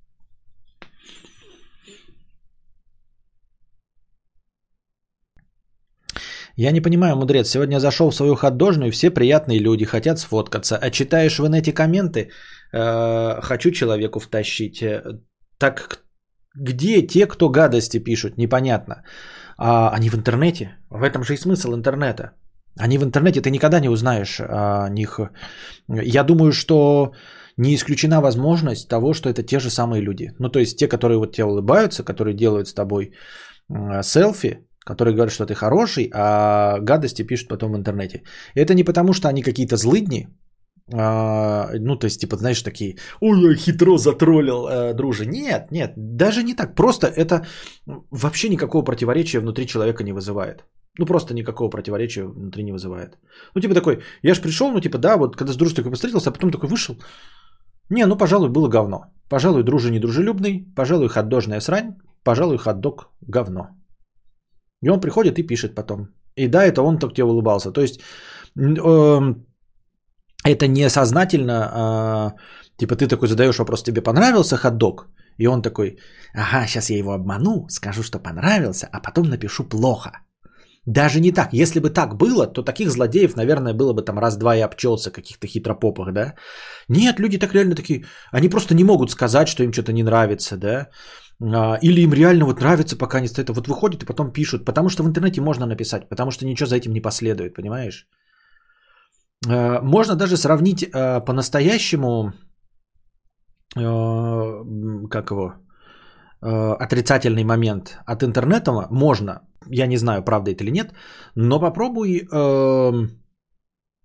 Я не понимаю, мудрец, сегодня зашел в свою хот-дожную, все приятные люди, хотят сфоткаться, а читаешь в эти комменты, э, хочу человеку втащить. Э, так где те, кто гадости пишут, непонятно. А, они в интернете, в этом же и смысл интернета. Они в интернете, ты никогда не узнаешь о них. Я думаю, что не исключена возможность того, что это те же самые люди. Ну, то есть те, которые вот тебе улыбаются, которые делают с тобой селфи, которые говорят, что ты хороший, а гадости пишут потом в интернете. Это не потому, что они какие-то злыдни, а, ну, то есть, типа, знаешь, такие, ой, я хитро затроллил, э, друже. Нет, нет, даже не так. Просто это вообще никакого противоречия внутри человека не вызывает. Ну, просто никакого противоречия внутри не вызывает. Ну, типа такой, я же пришел, ну, типа, да, вот когда с дружкой встретился, а потом такой вышел. Не, ну, пожалуй, было говно. Пожалуй, дружи недружелюбный, пожалуй, хот-дожная срань, пожалуй, хот-дог говно. И он приходит и пишет потом. И да, это он только тебе улыбался. То есть э, это не сознательно, э, типа ты такой задаешь вопрос, тебе понравился хот-дог? И он такой, ага, сейчас я его обману, скажу, что понравился, а потом напишу плохо. Даже не так. Если бы так было, то таких злодеев, наверное, было бы там раз-два и обчелся каких-то хитропопах, да? Нет, люди так реально такие, они просто не могут сказать, что им что-то не нравится, да? А, или им реально вот нравится, пока не стоит. Вот выходит и потом пишут. Потому что в интернете можно написать, потому что ничего за этим не последует, понимаешь? А, можно даже сравнить а, по-настоящему, как его, отрицательный момент от интернета можно. Я не знаю, правда это или нет, но попробуй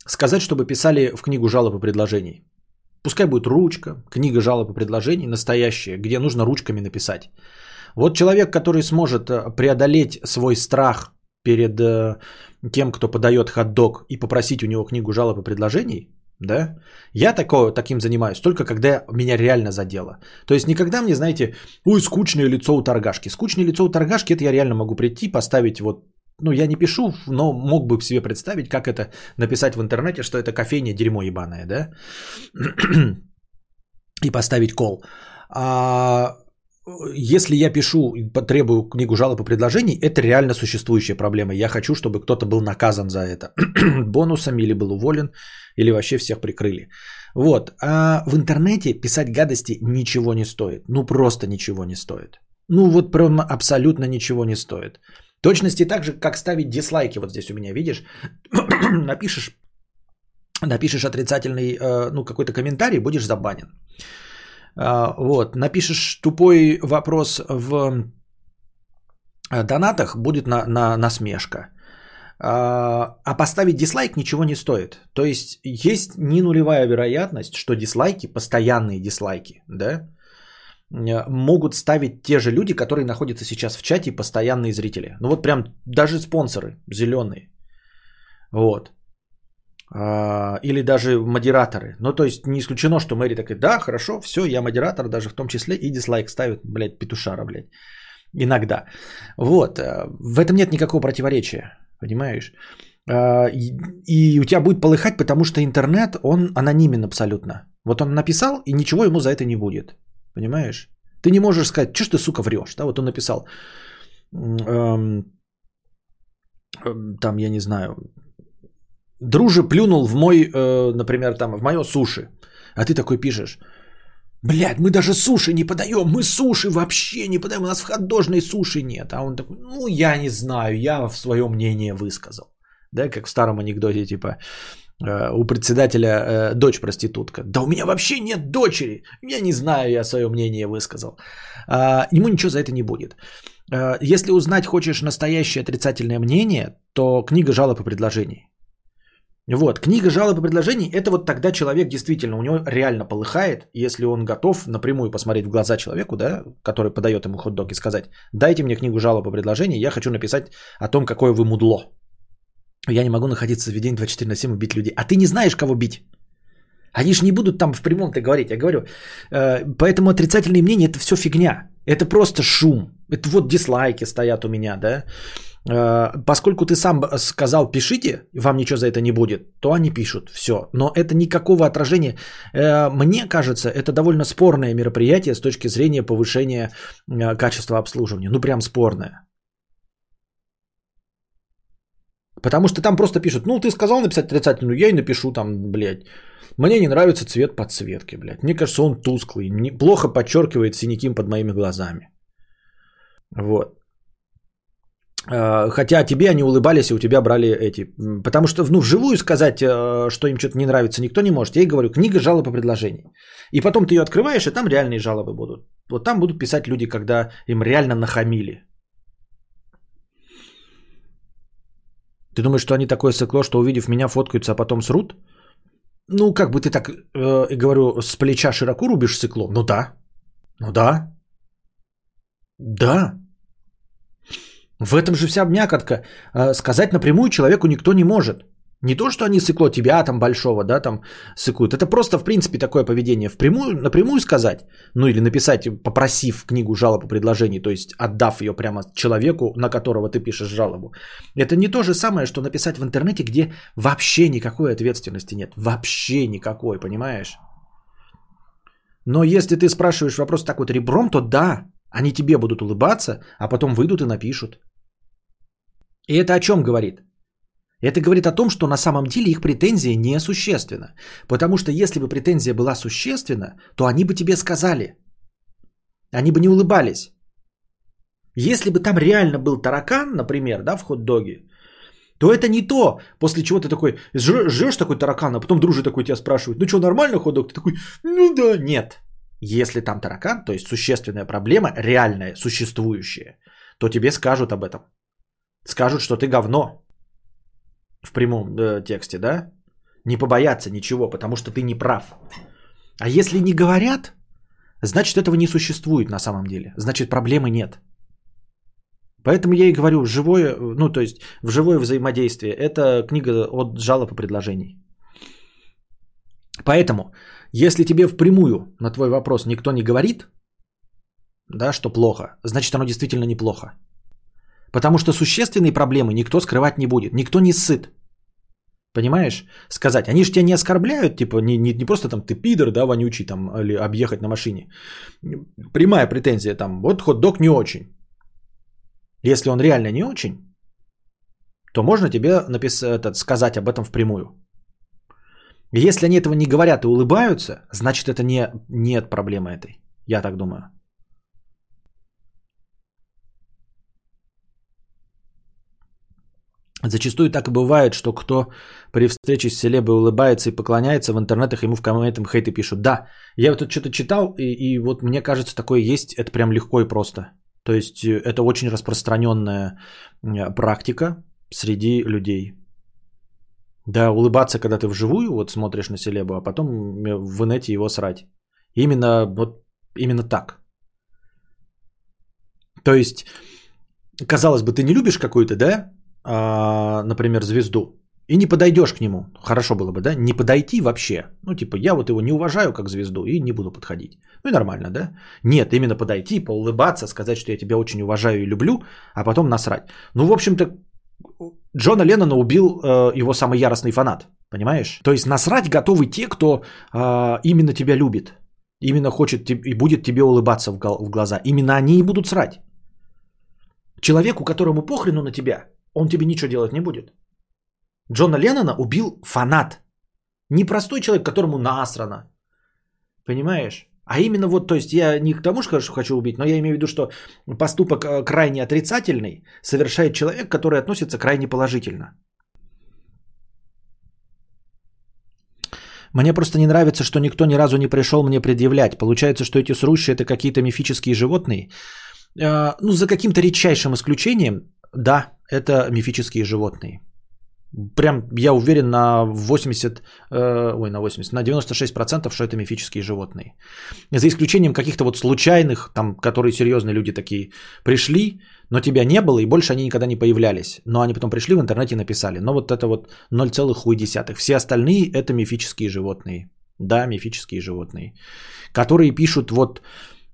сказать, чтобы писали в книгу жалоб и предложений. Пускай будет ручка, книга жалоб и предложений, настоящая, где нужно ручками написать. Вот человек, который сможет э, преодолеть свой страх перед э, тем, кто подает хот-дог и попросить у него книгу жалоб и предложений, да, я такое, таким занимаюсь только когда меня реально задело. То есть никогда мне, знаете, ой, скучное лицо у торгашки. Скучное лицо у торгашки, это я реально могу прийти, поставить вот ну, я не пишу, но мог бы себе представить, как это написать в интернете, что это кофейня дерьмо ебаное, да? И поставить кол. А если я пишу потребую книгу жалоб и предложений, это реально существующая проблема. Я хочу, чтобы кто-то был наказан за это бонусами или был уволен, или вообще всех прикрыли. Вот. А в интернете писать гадости ничего не стоит. Ну, просто ничего не стоит. Ну, вот прям абсолютно ничего не стоит. Точности так же, как ставить дизлайки. Вот здесь у меня, видишь, напишешь, напишешь отрицательный, э, ну, какой-то комментарий, будешь забанен. А, вот, напишешь тупой вопрос в э, донатах, будет на, на насмешка. А, поставить дизлайк ничего не стоит. То есть есть не нулевая вероятность, что дизлайки, постоянные дизлайки, да, Э, могут ставить те же люди, которые находятся сейчас в чате, постоянные зрители. Ну вот прям даже спонсоры зеленые. Вот. А, или даже модераторы. Ну, то есть не исключено, что Мэри такая, да, хорошо, все, я модератор, даже в том числе и дизлайк ставит, блядь, петушара, блядь. Иногда. Вот. Э, в этом нет никакого противоречия. Понимаешь? А, и у тебя будет полыхать, потому что интернет, он анонимен абсолютно. Вот он написал, и ничего ему за это не будет. Понимаешь? Ты не можешь сказать, что ты, сука, врешь. Да, вот он написал, эм, эм, там, я не знаю, друже плюнул в мой, э, например, там, в мое суши. А ты такой пишешь, блядь, мы даже суши не подаем, мы суши вообще не подаем, у нас в ходожной суши нет. А он такой, ну, я не знаю, я в свое мнение высказал. Да, как в старом анекдоте, типа, у председателя э, дочь проститутка. Да у меня вообще нет дочери. Я не знаю, я свое мнение высказал. А, ему ничего за это не будет. Э, если узнать хочешь настоящее отрицательное мнение, то книга жалоб и предложений. Вот, книга жалоб и предложений – это вот тогда человек действительно, у него реально полыхает, если он готов напрямую посмотреть в глаза человеку, да, который подает ему хот-дог и сказать, дайте мне книгу жалоб и предложений, я хочу написать о том, какое вы мудло. Я не могу находиться в заведении 24 на 7 и бить людей. А ты не знаешь, кого бить. Они же не будут там в прямом-то говорить. Я говорю, э, поэтому отрицательные мнения – это все фигня. Это просто шум. Это вот дизлайки стоят у меня, да. Э, поскольку ты сам сказал, пишите, вам ничего за это не будет, то они пишут, все. Но это никакого отражения. Э, мне кажется, это довольно спорное мероприятие с точки зрения повышения качества обслуживания. Ну, прям спорное. Потому что там просто пишут, ну, ты сказал написать отрицательную, я и напишу там, блядь. Мне не нравится цвет подсветки, блядь. Мне кажется, он тусклый, плохо подчеркивает синяки под моими глазами. Вот. А, хотя тебе они улыбались и у тебя брали эти. Потому что, ну, вживую сказать, э, что им что-то не нравится, никто не может. Я и говорю, книга жалоб и предложений. И потом ты ее открываешь, и там реальные жалобы будут. Вот там будут писать люди, когда им реально нахамили. Ты думаешь, что они такое сыкло, что увидев меня, фоткаются, а потом срут? Ну, как бы ты так, э, говорю, с плеча широко рубишь сыкло? Ну да. Ну да. Да. В этом же вся мякотка. Э, сказать напрямую человеку никто не может. Не то, что они сыкло тебя там большого, да, там сыкуют. Это просто, в принципе, такое поведение. Впрямую, напрямую сказать, ну или написать, попросив книгу жалобу предложений, то есть отдав ее прямо человеку, на которого ты пишешь жалобу. Это не то же самое, что написать в интернете, где вообще никакой ответственности нет. Вообще никакой, понимаешь? Но если ты спрашиваешь вопрос так вот ребром, то да, они тебе будут улыбаться, а потом выйдут и напишут. И это о чем говорит? Это говорит о том, что на самом деле их претензия несущественна. Потому что если бы претензия была существенна, то они бы тебе сказали. Они бы не улыбались. Если бы там реально был таракан, например, да, в хот-доге, то это не то, после чего ты такой жрешь такой таракан, а потом дружи такой тебя спрашивает, ну что, нормально хот-дог? Ты такой, ну да, нет. Если там таракан, то есть существенная проблема, реальная, существующая, то тебе скажут об этом. Скажут, что ты говно, в прямом э, тексте, да? Не побояться ничего, потому что ты не прав. А если не говорят, значит этого не существует на самом деле. Значит проблемы нет. Поэтому я и говорю, живое, ну то есть в живое взаимодействие. Это книга от жалоб и предложений. Поэтому, если тебе впрямую на твой вопрос никто не говорит, да, что плохо, значит оно действительно неплохо. Потому что существенные проблемы никто скрывать не будет. Никто не сыт. Понимаешь? Сказать. Они же тебя не оскорбляют, типа, не, не, не просто там ты пидор, да, вонючий, там, или объехать на машине. Прямая претензия там, вот хот-дог не очень. Если он реально не очень, то можно тебе написать, этот, сказать об этом впрямую. Если они этого не говорят и улыбаются, значит это не, нет проблемы этой. Я так думаю. Зачастую так и бывает, что кто при встрече с селебой улыбается и поклоняется, в интернетах ему в комментах хейты пишут. Да, я вот тут что-то читал, и, и вот мне кажется, такое есть, это прям легко и просто. То есть э, это очень распространенная практика среди людей. Да, улыбаться, когда ты вживую вот смотришь на селебу, а потом в инете его срать. Именно вот именно так. То есть, казалось бы, ты не любишь какую-то, да, а, например, звезду, и не подойдешь к нему, хорошо было бы, да, не подойти вообще, ну, типа, я вот его не уважаю как звезду и не буду подходить. Ну и нормально, да? Нет, именно подойти, поулыбаться, сказать, что я тебя очень уважаю и люблю, а потом насрать. Ну, в общем-то, Джона Леннона убил э, его самый яростный фанат, понимаешь? То есть насрать готовы те, кто э, именно тебя любит, именно хочет и будет тебе улыбаться в глаза. Именно они и будут срать. Человеку, которому похрену на тебя, он тебе ничего делать не будет. Джона Леннона убил фанат. Не простой человек, которому насрано. Понимаешь? А именно вот, то есть я не к тому, что хочу убить, но я имею в виду, что поступок э, крайне отрицательный совершает человек, который относится крайне положительно. Мне просто не нравится, что никто ни разу не пришел мне предъявлять. Получается, что эти срущие это какие-то мифические животные. Э, ну, за каким-то редчайшим исключением, да, это мифические животные. Прям я уверен на 80, э, ой, на 80, на 96%, что это мифические животные. За исключением каких-то вот случайных, там, которые серьезные люди такие пришли, но тебя не было, и больше они никогда не появлялись. Но они потом пришли в интернете и написали. Но вот это вот 0,1. Все остальные это мифические животные. Да, мифические животные. Которые пишут вот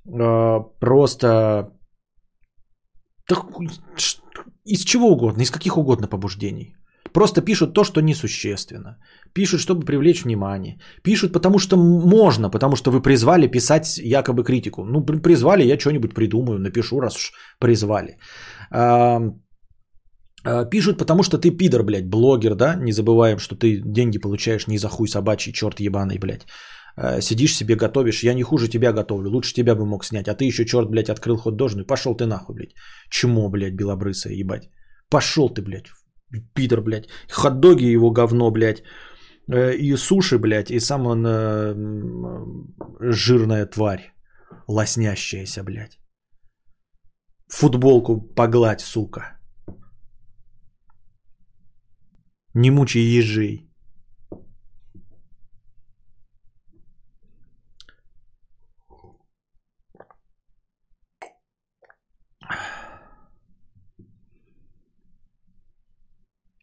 э, просто... Так, из чего угодно, из каких угодно побуждений. Просто пишут то, что несущественно. Пишут, чтобы привлечь внимание. Пишут, потому что можно, потому что вы призвали писать якобы критику. Ну, призвали, я что-нибудь придумаю, напишу, раз уж призвали. А, пишут, потому что ты пидор, блядь, блогер, да? Не забываем, что ты деньги получаешь не за хуй собачий, черт ебаный, блядь. А, сидишь себе, готовишь, я не хуже тебя готовлю, лучше тебя бы мог снять, а ты еще, черт, блядь, открыл ход дожный, пошел ты нахуй, блядь. Чмо, блядь, белобрысая, ебать. Пошел ты, блядь, Питер, блядь. Хот-доги его говно, блядь. Э, и суши, блядь. И сам он э, жирная тварь. Лоснящаяся, блядь. Футболку погладь, сука. Не мучай ежей.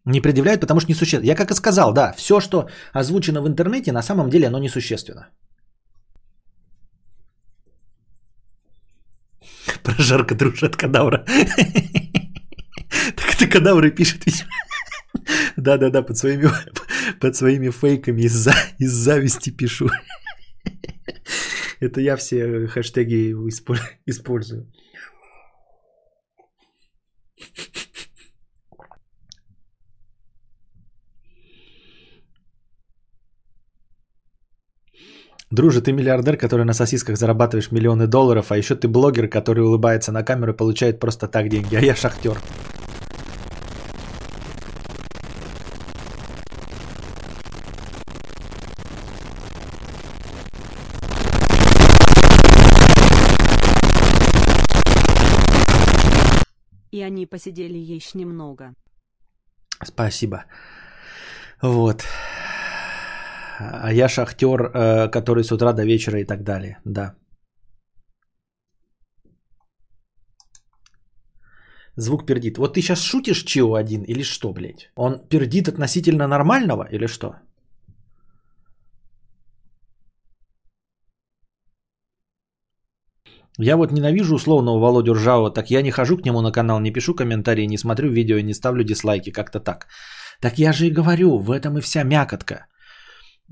Не предъявляют, потому что несущественно. Я как и сказал, да, все, что озвучено в интернете, на самом деле оно несущественно. Прожарка дружит кадавра. Так это кадавры пишет. Да-да-да, под своими, под своими фейками из-за, из зависти пишу. Это я все хэштеги использую. Друже, ты миллиардер, который на сосисках зарабатываешь миллионы долларов, а еще ты блогер, который улыбается на камеру и получает просто так деньги, а я шахтер. И они посидели еще немного. Спасибо. Вот. А я шахтер, э, который с утра до вечера и так далее. Да. Звук пердит. Вот ты сейчас шутишь Чио один или что, блядь? Он пердит относительно нормального или что? Я вот ненавижу условного Володю Ржавого, так я не хожу к нему на канал, не пишу комментарии, не смотрю видео не ставлю дизлайки, как-то так. Так я же и говорю, в этом и вся мякотка.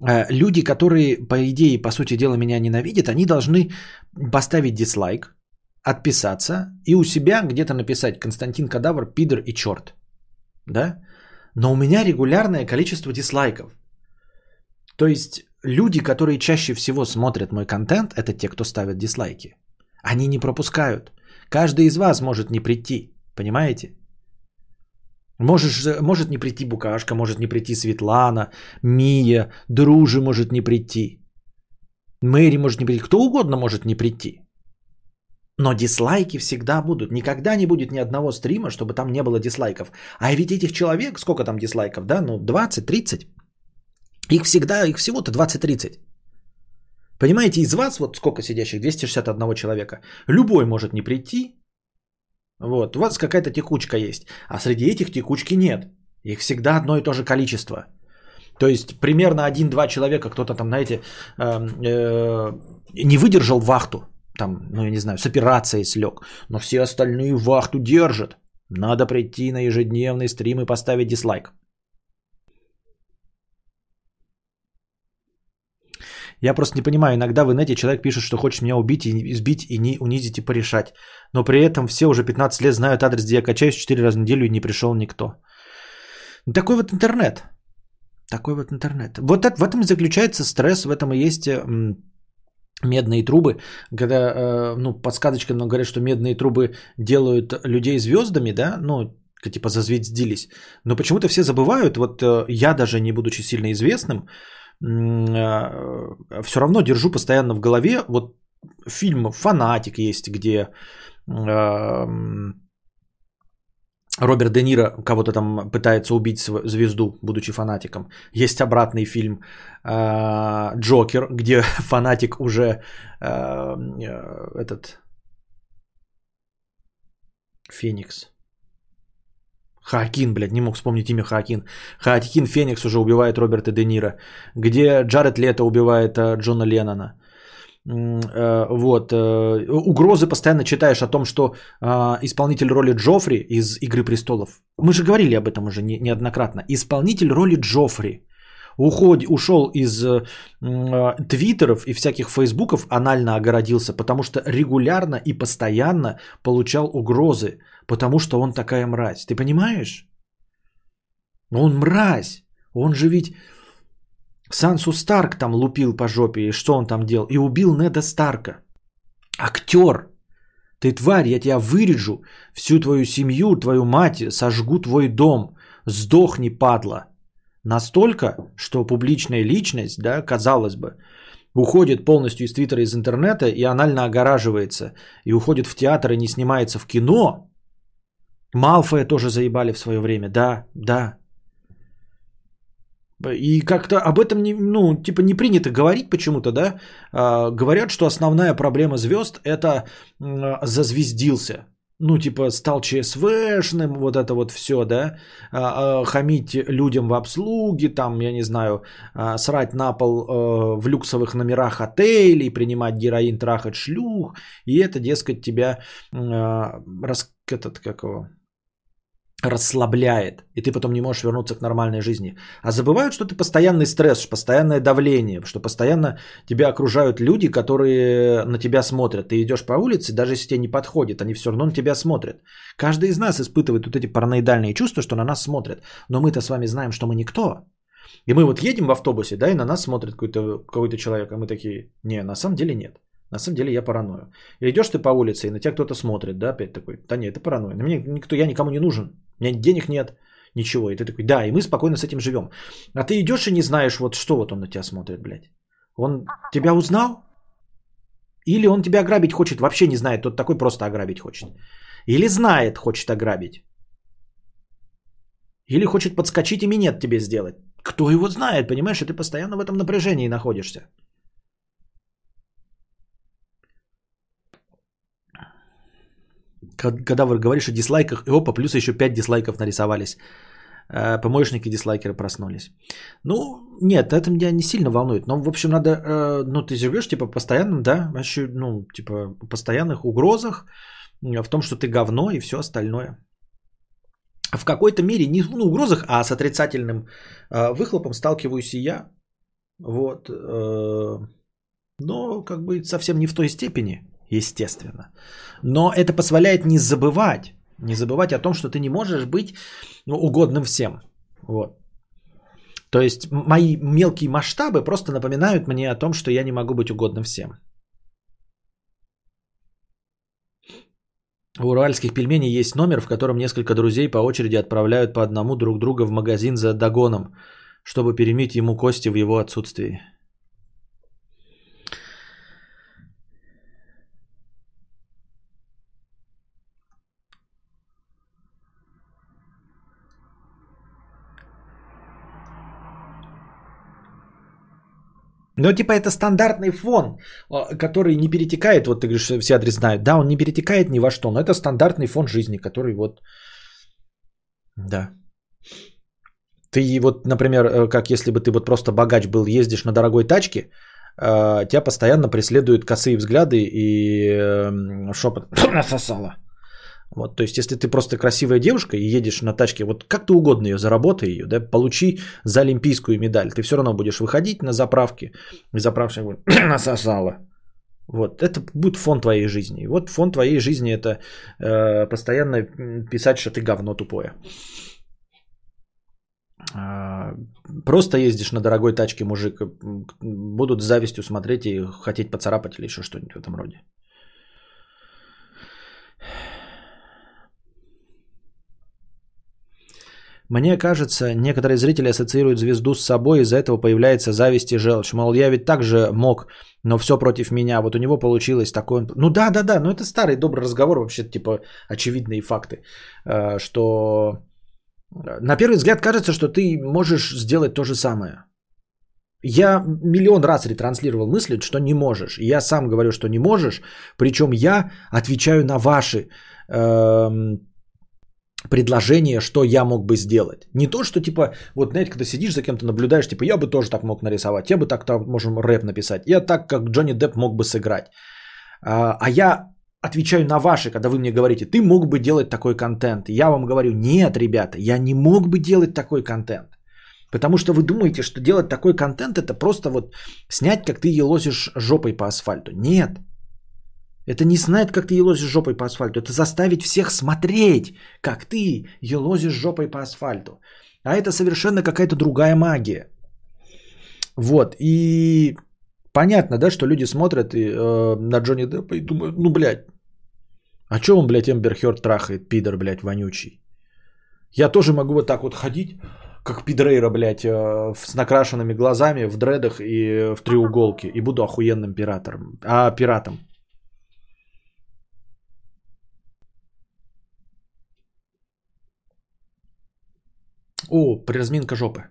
Э, люди, которые, по идее, по сути дела, меня ненавидят, они должны поставить дизлайк, отписаться и у себя где-то написать Константин Кадавр, пидор и черт. Да? Но у меня регулярное количество дизлайков. То есть люди, которые чаще всего смотрят мой контент, это те, кто ставят дизлайки. Они не пропускают. Каждый из вас может не прийти. Понимаете? Можешь, может не прийти Букашка, может не прийти Светлана, Мия, Дружи может не прийти. Мэри может не прийти. Кто угодно может не прийти. Но дизлайки всегда будут. Никогда не будет ни одного стрима, чтобы там не было дизлайков. А ведь этих человек, сколько там дизлайков, да? Ну, 20-30. Их всегда, их всего-то 20-30. Понимаете, из вас, вот сколько сидящих, 261 человека, любой может не прийти, вот, у вас какая-то текучка есть, а среди этих текучки нет. Их всегда одно и то же количество. То есть примерно один-два человека, кто-то там, знаете, э, э, не выдержал вахту, там, ну я не знаю, с операцией слег, но все остальные вахту держат. Надо прийти на ежедневный стрим и поставить дизлайк. Я просто не понимаю, иногда в инете человек пишет, что хочет меня убить и избить и не унизить и порешать. Но при этом все уже 15 лет знают адрес, где я качаюсь 4 раза в неделю и не пришел никто. Такой вот интернет. Такой вот интернет. Вот это, в этом и заключается стресс, в этом и есть медные трубы, когда, э, ну, подсказочка, но говорят, что медные трубы делают людей звездами, да, ну, типа зазвездились. Но почему-то все забывают, вот э, я даже не будучи сильно известным, все равно держу постоянно в голове, вот фильм «Фанатик» есть, где эм, Роберт Де Ниро кого-то там пытается убить звезду, будучи фанатиком. Есть обратный фильм э, Джокер, где фанатик уже э, этот Феникс. Хакин, блядь, не мог вспомнить имя Хакин. Хакин Феникс уже убивает Роберта Де Ниро. Где Джаред Лето убивает э, Джона Леннона. Э, вот. Э, угрозы постоянно читаешь о том, что исполнитель роли Джоффри из «Игры престолов». Мы же говорили об этом уже неоднократно. Исполнитель роли Джоффри уход, ушел из твиттеров и всяких фейсбуков, анально огородился, потому что регулярно и постоянно получал угрозы, потому что он такая мразь. Ты понимаешь? Он мразь. Он же ведь Сансу Старк там лупил по жопе, и что он там делал? И убил Неда Старка. Актер. Ты тварь, я тебя вырежу, всю твою семью, твою мать, сожгу твой дом. Сдохни, падла. Настолько, что публичная личность, да, казалось бы, уходит полностью из Твиттера, из интернета и анально огораживается, и уходит в театр и не снимается в кино. Малфоя тоже заебали в свое время, да, да. И как-то об этом не, ну, типа не принято говорить почему-то, да. А, говорят, что основная проблема звезд это а, зазвездился ну, типа, стал ЧСВшным, вот это вот все, да, а, а, хамить людям в обслуге, там, я не знаю, а, срать на пол в люксовых номерах отелей, принимать героин, трахать шлюх, и это, дескать, тебя, рас, этот, как его, расслабляет, и ты потом не можешь вернуться к нормальной жизни. А забывают, что ты постоянный стресс, постоянное давление, что постоянно тебя окружают люди, которые на тебя смотрят. Ты идешь по улице, даже если тебе не подходит, они все равно на тебя смотрят. Каждый из нас испытывает вот эти параноидальные чувства, что на нас смотрят. Но мы-то с вами знаем, что мы никто. И мы вот едем в автобусе, да, и на нас смотрит какой-то какой человек, а мы такие, не, на самом деле нет. На самом деле я параною. И идешь ты по улице, и на тебя кто-то смотрит, да, опять такой, да нет, это паранойя. На меня никто, я никому не нужен. У меня денег нет, ничего. И ты такой, да, и мы спокойно с этим живем. А ты идешь и не знаешь, вот что вот он на тебя смотрит, блядь. Он тебя узнал? Или он тебя ограбить хочет, вообще не знает, тот такой просто ограбить хочет. Или знает, хочет ограбить. Или хочет подскочить и минет тебе сделать. Кто его знает, понимаешь, и ты постоянно в этом напряжении находишься. Когда вы говоришь о дизлайках, и опа, плюс еще 5 дизлайков нарисовались. Э, помощники дизлайкеры проснулись. Ну, нет, это меня не сильно волнует. Но, в общем, надо, э, ну, ты живешь, типа, постоянно, да, вообще, ну, типа, постоянных угрозах, в том, что ты говно и все остальное. В какой-то мере, не ну, угрозах, а с отрицательным э, выхлопом сталкиваюсь и я. Вот. но, как бы, совсем не в той степени естественно. Но это позволяет не забывать, не забывать о том, что ты не можешь быть ну, угодным всем. Вот. То есть мои мелкие масштабы просто напоминают мне о том, что я не могу быть угодным всем. У уральских пельменей есть номер, в котором несколько друзей по очереди отправляют по одному друг друга в магазин за догоном, чтобы перемить ему кости в его отсутствии. Но типа это стандартный фон, а, который не перетекает, вот ты говоришь, все адрес знают. Да, он не перетекает ни во что, но это стандартный фон жизни, который вот... Да. Ты вот, например, э, как если бы ты вот просто богач был, ездишь на дорогой тачке, а, тебя постоянно преследуют косые взгляды и эм, шепот насосала. Вот, то есть, если ты просто красивая девушка и едешь на тачке, вот как ты угодно ее заработай ее, да, получи за олимпийскую медаль, ты все равно будешь выходить на заправки, и заправщик будет насосала. Вот, это будет фон твоей жизни. И вот фон твоей жизни это э, постоянно писать, что ты говно тупое. А, просто ездишь на дорогой тачке, мужик, будут с завистью смотреть и хотеть поцарапать или еще что-нибудь в этом роде. Мне кажется, некоторые зрители ассоциируют звезду с собой, из-за этого появляется зависть и желчь. Мол, я ведь также мог, но все против меня. Вот у него получилось такое... Ну да, да, да, но это старый добрый разговор, вообще типа очевидные факты. Э, что на первый взгляд кажется, что ты можешь сделать то же самое. Я миллион раз ретранслировал мысли, что не можешь. Я сам говорю, что не можешь. Причем я отвечаю на ваши э, предложения, что я мог бы сделать. Не то, что типа, вот знаете, когда сидишь за кем-то наблюдаешь, типа, я бы тоже так мог нарисовать, я бы так, так можем рэп написать, я так, как Джонни Депп мог бы сыграть. А, а я отвечаю на ваши, когда вы мне говорите, ты мог бы делать такой контент. Я вам говорю, нет, ребята, я не мог бы делать такой контент. Потому что вы думаете, что делать такой контент это просто вот снять, как ты елозишь жопой по асфальту. Нет. Это не снять, как ты елозишь жопой по асфальту. Это заставить всех смотреть, как ты елозишь жопой по асфальту. А это совершенно какая-то другая магия. Вот. И понятно, да, что люди смотрят и, э, на Джонни Деппа и думают, ну, блядь, а что он, блядь, Эмбер Хёрд трахает, пидор, блядь, вонючий? Я тоже могу вот так вот ходить, как пидрейра, блядь, э, с накрашенными глазами, в дредах и в треуголке. И буду охуенным пиратором. А, пиратом. О, приразминка жопы.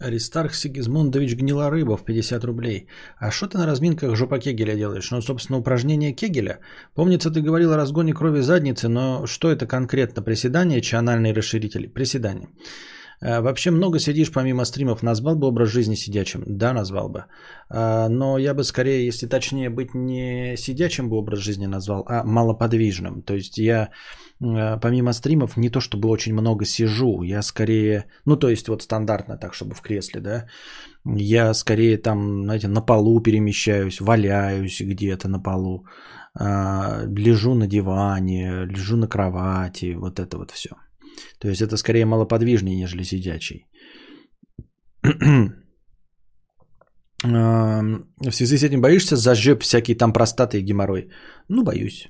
Аристарх Сигизмундович гнила рыба в 50 рублей. А что ты на разминках жопа Кегеля делаешь? Ну, собственно, упражнение Кегеля. Помнится, ты говорил о разгоне крови задницы, но что это конкретно? Приседания, чи анальные расширители? Приседания. А, вообще много сидишь помимо стримов. Назвал бы образ жизни сидячим? Да, назвал бы. А, но я бы скорее, если точнее быть, не сидячим бы образ жизни назвал, а малоподвижным. То есть я а, помимо стримов не то чтобы очень много сижу, я скорее, ну то есть вот стандартно так, чтобы в кресле, да, я скорее там, знаете, на полу перемещаюсь, валяюсь где-то на полу, лежу на диване, лежу на кровати, вот это вот все. То есть это скорее малоподвижнее, нежели сидячий. В связи с этим боишься зажеп всякие там простаты и геморрой? Ну, боюсь.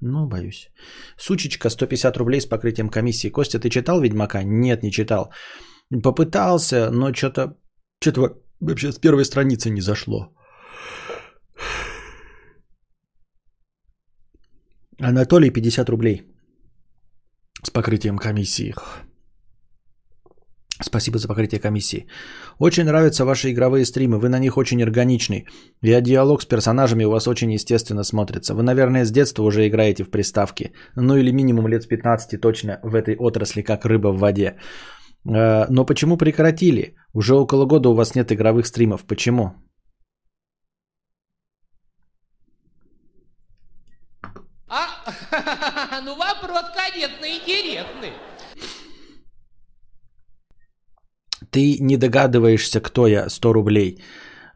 Ну, боюсь. Сучечка, 150 рублей с покрытием комиссии. Костя, ты читал Ведьмака? Нет, не читал. Попытался, но что-то что-то вообще с первой страницы не зашло. Анатолий, 50 рублей с покрытием комиссии. Спасибо за покрытие комиссии. Очень нравятся ваши игровые стримы. Вы на них очень органичны. И диалог с персонажами у вас очень естественно смотрится. Вы, наверное, с детства уже играете в приставки. Ну или минимум лет с 15 точно в этой отрасли, как рыба в воде. Э, но почему прекратили? Уже около года у вас нет игровых стримов. Почему? А, ну вопрос, конечно, интересный. Ты не догадываешься, кто я, 100 рублей.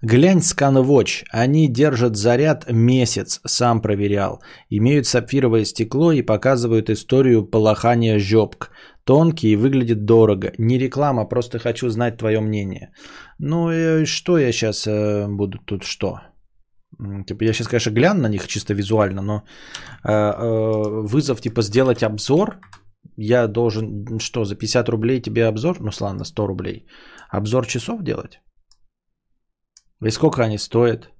Глянь ScanWatch, они держат заряд месяц, сам проверял. Имеют сапфировое стекло и показывают историю полохания жопк. Тонкие и выглядят дорого. Не реклама, просто хочу знать твое мнение. Ну и что я сейчас э, буду тут что? Типа я сейчас, конечно, гляну на них чисто визуально, но э, э, вызов типа сделать обзор, я должен что, за 50 рублей тебе обзор? Ну, ладно, 100 рублей. Обзор часов делать? И сколько они стоят?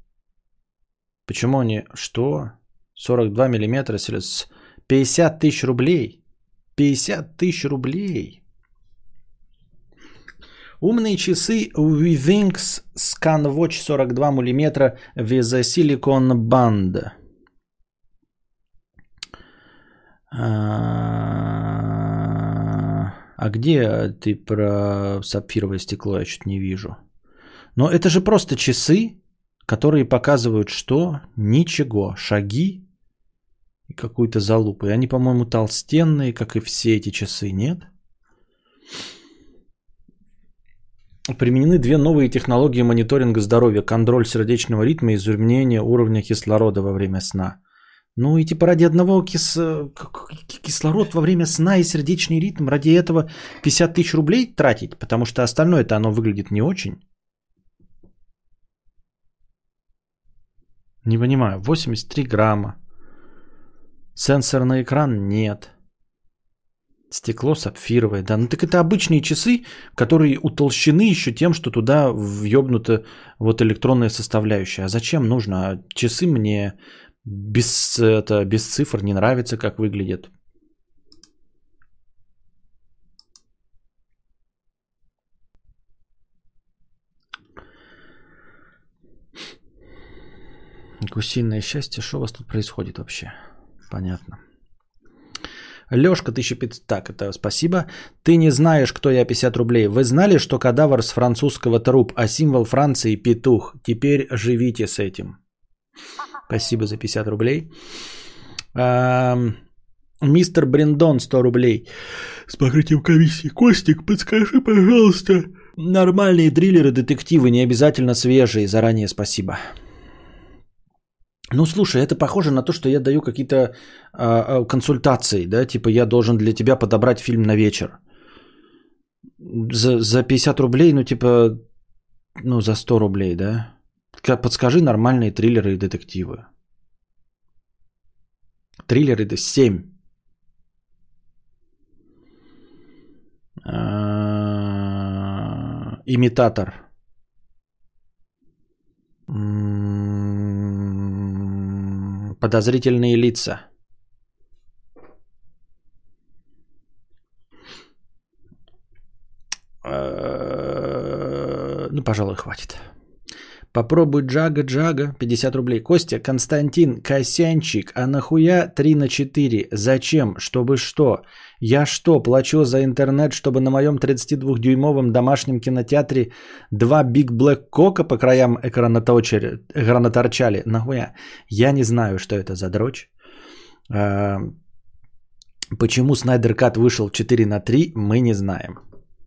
Почему они... Что? 42 миллиметра с 50 тысяч рублей. 50 тысяч рублей. Умные часы Withings ScanWatch 42 мм with Silicon Band. А где ты про сапфировое стекло? Я что-то не вижу. Но это же просто часы, которые показывают что? Ничего. Шаги и какую-то залупу. И они, по-моему, толстенные, как и все эти часы, нет? Применены две новые технологии мониторинга здоровья. Контроль сердечного ритма и изменение уровня кислорода во время сна. Ну и типа ради одного кис... к- кислород во время сна и сердечный ритм, ради этого 50 тысяч рублей тратить, потому что остальное-то оно выглядит не очень. Не понимаю, 83 грамма. Сенсорный экран нет. Стекло сапфировое. Да, ну так это обычные часы, которые утолщены еще тем, что туда въебнута вот электронная составляющая. А зачем нужно? А часы мне без, это, без цифр не нравится, как выглядят. Гусиное счастье, что у вас тут происходит вообще? Понятно. Лешка 1500, так, это спасибо. Ты не знаешь, кто я 50 рублей. Вы знали, что кадавр с французского труп, а символ Франции петух? Теперь живите с этим. Спасибо за 50 рублей. Мистер Бриндон 100 рублей. С покрытием комиссии. Костик, подскажи, пожалуйста. Нормальные триллеры, детективы, не обязательно свежие. Заранее спасибо. Ну, слушай, это похоже на то, что я даю какие-то а, консультации, да, типа я должен для тебя подобрать фильм на вечер. За, за 50 рублей, ну, типа, ну, за 100 рублей, да. Ка- Подскажи нормальные триллеры и детективы. Триллеры это 7. А, Имитатор. Подозрительные лица. Э, Ну, пожалуй, хватит. Попробуй Джага Джага, 50 рублей. Костя, Константин, Косянчик, а нахуя 3 на 4? Зачем? Чтобы что? Я что, плачу за интернет, чтобы на моем 32-дюймовом домашнем кинотеатре два Биг Блэк Кока по краям экрана, точери- экрана торчали? Нахуя? Я не знаю, что это за дрочь. А, Почему Снайдер Кат вышел 4 на 3, мы не знаем.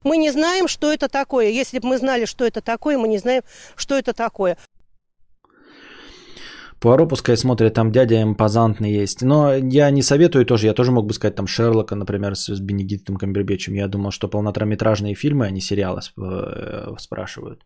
Мы не знаем, что это такое. Если бы мы знали, что это такое, мы не знаем, что это такое. Пуаро пускай смотрят, там дядя импозантный есть. Но я не советую тоже, я тоже мог бы сказать там Шерлока, например, с, с Бенедиктом Камбербечем. Я думал, что полнометражные фильмы, а не сериалы э, спрашивают.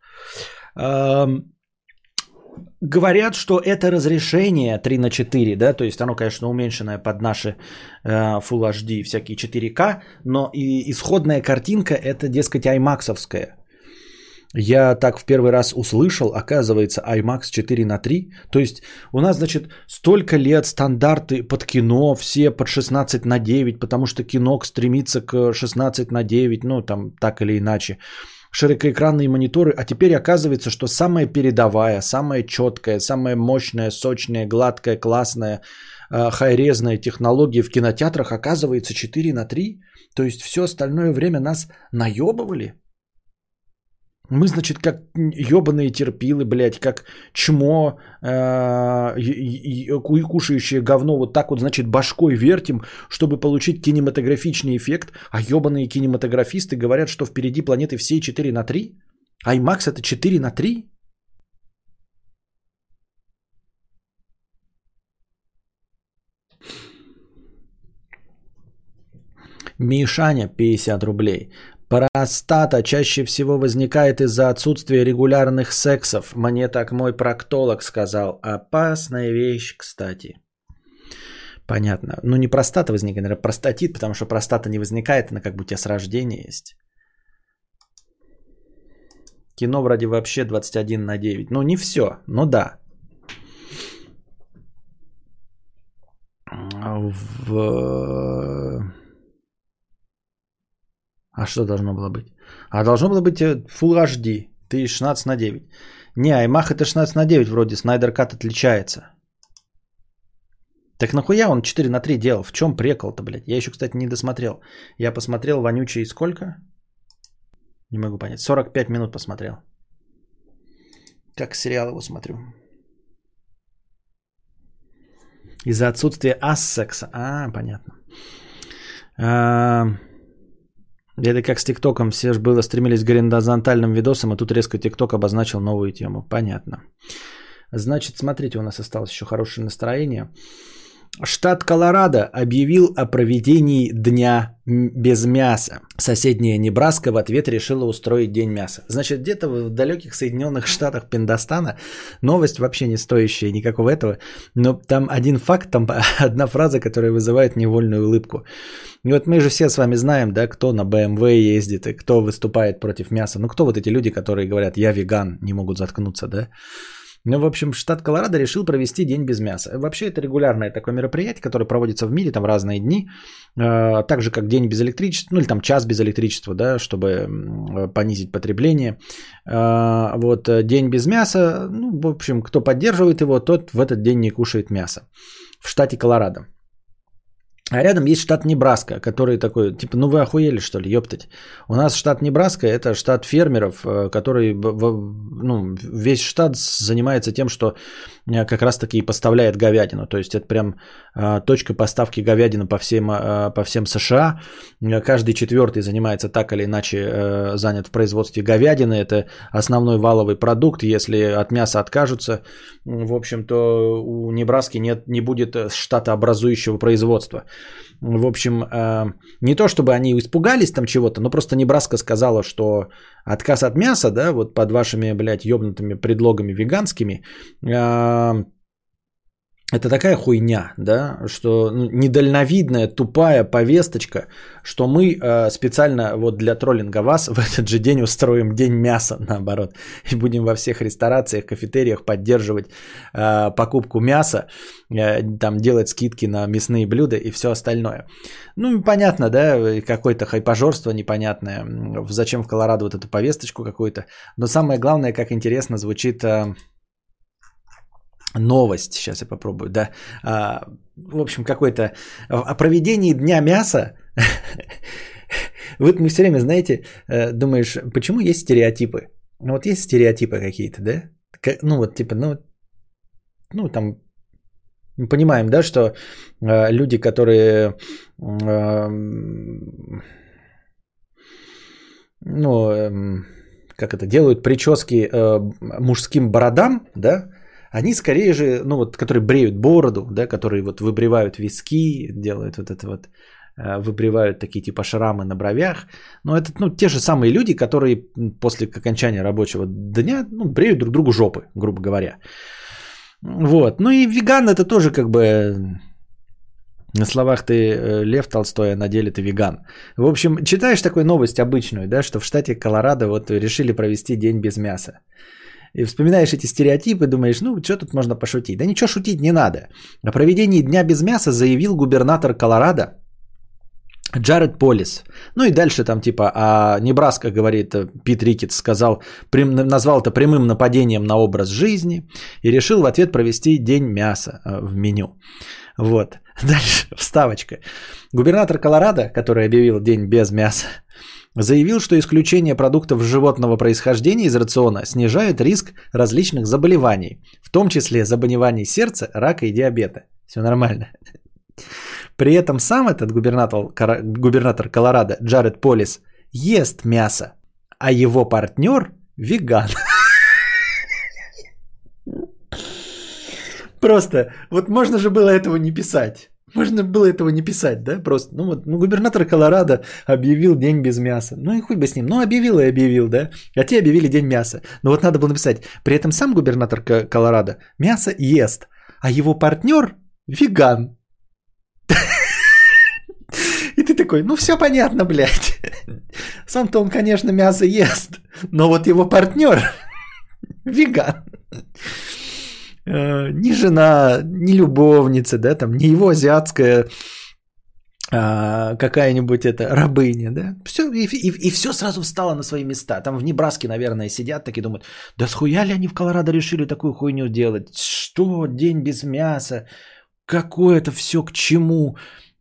Говорят, что это разрешение 3 на 4, да, то есть оно, конечно, уменьшенное под наши э, Full HD, всякие 4К, но и исходная картинка это, дескать, аймаксовская. Я так в первый раз услышал, оказывается, IMAX 4 на 3. То есть у нас, значит, столько лет стандарты под кино, все под 16 на 9, потому что кино стремится к 16 на 9, ну там так или иначе. Широкоэкранные мониторы, а теперь оказывается, что самая передовая, самая четкая, самая мощная, сочная, гладкая, классная, э, хайрезная технология в кинотеатрах оказывается 4 на 3. То есть все остальное время нас наебывали. Мы, значит, как ебаные терпилы, блядь, как чмо, э, кушающее говно, вот так вот, значит, башкой вертим, чтобы получить кинематографичный эффект, а ебаные кинематографисты говорят, что впереди планеты всей 4 на 3? IMAX это 4 на 3? Мишаня 50 рублей. Простата чаще всего возникает из-за отсутствия регулярных сексов. Мне так мой проктолог сказал. Опасная вещь, кстати. Понятно. Ну, не простата возникает, наверное, простатит, потому что простата не возникает, она как бы у тебя с рождения есть. Кино вроде вообще 21 на 9. Ну, не все, ну да. В... А что должно было быть? А должно было быть э, Full HD. Ты 16 на 9. Не, iMac это 16 на 9 вроде. Снайдер Кат отличается. Так нахуя он 4 на 3 делал? В чем прекол-то, блядь? Я еще, кстати, не досмотрел. Я посмотрел вонючий сколько? Не могу понять. 45 минут посмотрел. Как сериал его смотрю. Из-за отсутствия ассекса. А, понятно. А, это как с ТикТоком. Все же было стремились к горизонтальным видосам, а тут резко ТикТок обозначил новую тему. Понятно. Значит, смотрите, у нас осталось еще хорошее настроение. Штат Колорадо объявил о проведении дня без мяса. Соседняя Небраска в ответ решила устроить день мяса. Значит, где-то в далеких Соединенных Штатах Пиндостана новость вообще не стоящая никакого этого. Но там один факт, там одна фраза, которая вызывает невольную улыбку. И вот мы же все с вами знаем, да, кто на BMW ездит и кто выступает против мяса. Ну, кто вот эти люди, которые говорят, я веган, не могут заткнуться, да? Ну, в общем, штат Колорадо решил провести день без мяса. Вообще, это регулярное такое мероприятие, которое проводится в мире там в разные дни. Э, Так же, как день без электричества, ну или там час без электричества, да, чтобы м, понизить потребление. Э, Вот э, день без мяса, ну, в общем, кто поддерживает его, тот в этот день не кушает мясо. В штате Колорадо. А рядом есть штат Небраска, который такой, типа, ну вы охуели, что ли, ёптать. У нас штат Небраска – это штат фермеров, э, который, ну, весь штат занимается тем, что как раз-таки и поставляет говядину. То есть это прям э, точка поставки говядины по всем, э, по всем США. Каждый четвертый занимается так или иначе э, занят в производстве говядины. Это основной валовый продукт. Если от мяса откажутся, в общем-то, у Небраски нет, не будет штатообразующего производства. В общем, э, не то чтобы они испугались там чего-то, но просто Небраска сказала, что отказ от мяса, да, вот под вашими, блядь, ёбнутыми предлогами веганскими, э, это такая хуйня, да, что ну, недальновидная, тупая повесточка, что мы э, специально вот для троллинга вас в этот же день устроим день мяса, наоборот, и будем во всех ресторациях, кафетериях поддерживать э, покупку мяса, э, там делать скидки на мясные блюда и все остальное. Ну, понятно, да, какое-то хайпажорство непонятное, зачем в Колорадо вот эту повесточку какую-то, но самое главное, как интересно звучит... э, новость, сейчас я попробую, да, А, в общем, какой-то о проведении дня мяса, вот мы все время, знаете, э, думаешь, почему есть стереотипы? Ну вот есть стереотипы какие-то, да? Ну вот типа, ну, ну там мы понимаем, да, что э, люди, которые эм, ну, эм, как это, делают прически э, мужским бородам, да, они скорее же, ну вот, которые бреют бороду, да, которые вот выбривают виски, делают вот это вот, э, выбривают такие типа шрамы на бровях. Но это, ну, те же самые люди, которые после окончания рабочего дня, ну, бреют друг другу жопы, грубо говоря. Вот. Ну и веган это тоже как бы на словах ты э, Лев Толстой, а на деле ты веган. В общем, читаешь такую новость обычную, да, что в штате Колорадо вот решили провести день без мяса. И вспоминаешь эти стереотипы, думаешь, ну, что тут можно пошутить? Да ничего шутить не надо. О проведении Дня без мяса заявил губернатор Колорадо Джаред Полис. Ну и дальше там типа, а Небраска, говорит, э, Пит Рикетс сказал, прям, назвал это прямым нападением на образ жизни и решил в ответ провести День мяса э, в меню. Вот. Дальше вставочка. Губернатор Колорадо, который объявил день без мяса, заявил, что исключение продуктов животного происхождения из рациона снижает риск различных заболеваний, в том числе заболеваний сердца, рака и диабета. Все нормально. При этом сам этот губернатор, губернатор Колорадо Джаред Полис ест мясо, а его партнер веган. Просто, вот можно же было этого не писать. Можно было этого не писать, да? Просто, ну вот, ну, губернатор Колорадо объявил день без мяса. Ну и хуй бы с ним. Ну, объявил и объявил, да? А те объявили день мяса. Но вот надо было написать. При этом сам губернатор Ко- Колорадо мясо ест, а его партнер веган. И ты такой, ну все понятно, блядь. Сам-то он, конечно, мясо ест, но вот его партнер веган. Э, Ни жена, ни любовница, да, там, ни его азиатская а, какая-нибудь это рабыня, да, все, и, и, все сразу встало на свои места. Там в Небраске, наверное, сидят такие думают, да схуя ли они в Колорадо решили такую хуйню делать? Что, день без мяса? Какое это все к чему?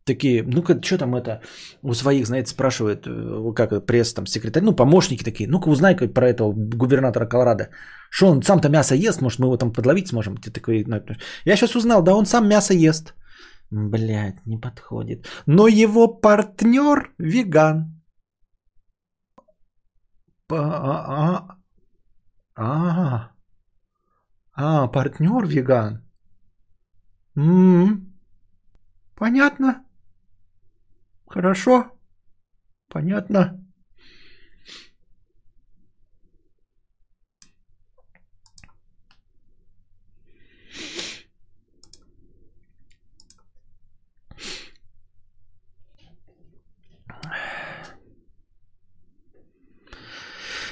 Такие, ну-ка, что там это у своих, знаете, спрашивают, э, как пресс, там, секретарь, ну, помощники такие, ну-ка, узнай как про этого губернатора Колорадо. Что он сам-то мясо ест, может, мы его там подловить сможем? Ты такой, ну, я сейчас узнал, да, он сам мясо ест. Блять, не подходит. Но его партнер веган. А, а, а, партнер веган. М-м. Понятно. Хорошо. Понятно.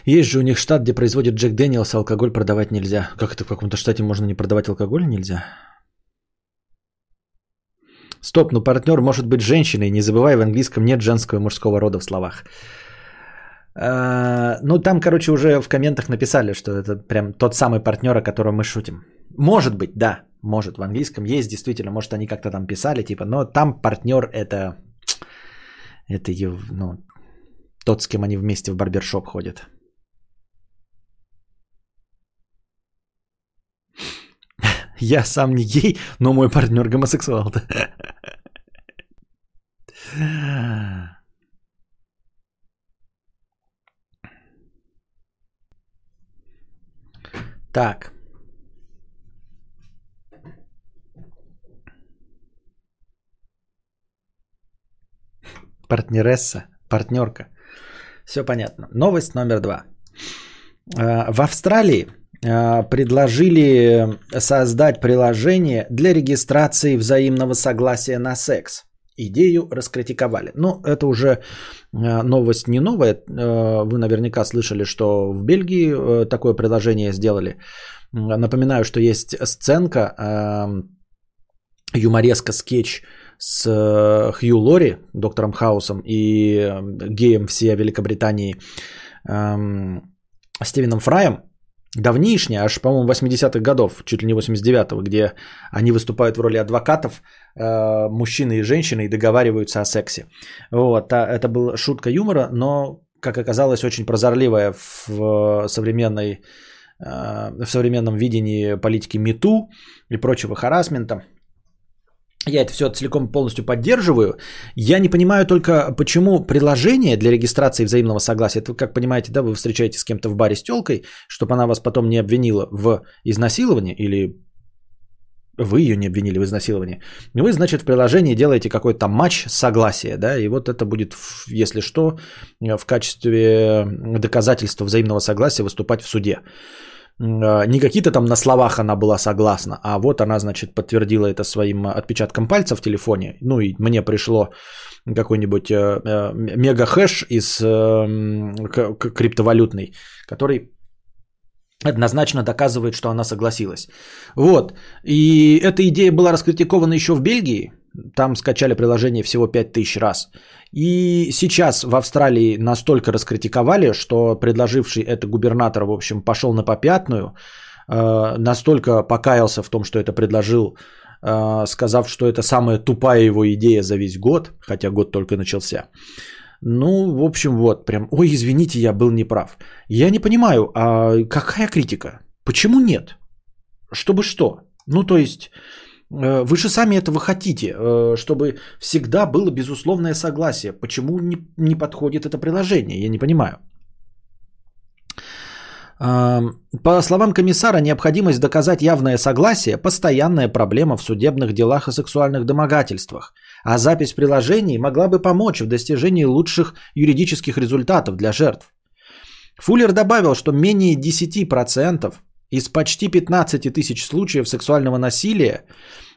Есть же у них штат, где производят Джек Дэниелс, а алкоголь продавать нельзя. Как это в каком-то штате можно не продавать алкоголь нельзя? Стоп, ну партнер может быть женщиной, не забывай, в английском нет женского и мужского рода в словах. А, ну, там, короче, уже в комментах написали, что это прям тот самый партнер, о котором мы шутим. Может быть, да, может, в английском есть, действительно, может, они как-то там писали, типа, но там партнер это, это, ну, тот, с кем они вместе в барбершоп ходят. Я сам не гей, но мой партнер гомосексуал. Так. Партнересса, партнерка. Все понятно. Новость номер два. А, в Австралии предложили создать приложение для регистрации взаимного согласия на секс. Идею раскритиковали. Но это уже а, новость не новая. А, вы наверняка слышали, что в Бельгии такое приложение сделали. Напоминаю, что есть сценка, юмореска скетч с Хью Лори, доктором Хаусом и геем всей Великобритании Стивеном Фраем, давнишняя, аж, по-моему, 80-х годов, чуть ли не 89-го, где они выступают в роли адвокатов, э, мужчины и женщины, и договариваются о сексе. Вот, а это была шутка юмора, но, как оказалось, очень прозорливая в современной э, в современном видении политики МИТУ и прочего харасмента. Я это все целиком полностью поддерживаю. Я не понимаю только, почему приложение для регистрации взаимного согласия, это, как понимаете, да, вы встречаетесь с кем-то в баре с телкой, чтобы она вас потом не обвинила в изнасиловании или вы ее не обвинили в изнасиловании. Вы, значит, в приложении делаете какой-то матч согласия, да, и вот это будет, если что, в качестве доказательства взаимного согласия выступать в суде. А, не какие-то там на словах она была согласна, а вот она, значит, подтвердила это своим отпечатком пальца в телефоне. Ну и мне пришло какой-нибудь э, э, мегахэш из э, криптовалютный, который однозначно доказывает, что она согласилась. Вот. И эта идея была раскритикована еще в Бельгии. Там скачали приложение всего 5000 раз. И сейчас в Австралии настолько раскритиковали, что предложивший это губернатор, в общем, пошел на попятную, э, настолько покаялся в том, что это предложил, э, сказав, что это самая тупая его идея за весь год, хотя год только начался. Ну, в общем, вот, прям, ой, извините, я был неправ. Я не понимаю, а какая критика? Почему нет? Чтобы что? Ну, то есть, вы же сами этого хотите, э, чтобы всегда было безусловное согласие. Почему не, не подходит это приложение? Я не понимаю. По словам комиссара, необходимость доказать явное согласие – постоянная проблема в судебных делах о сексуальных домогательствах, а запись приложений могла бы помочь в достижении лучших юридических результатов для жертв. Фуллер добавил, что менее 10% из почти 15 тысяч случаев сексуального насилия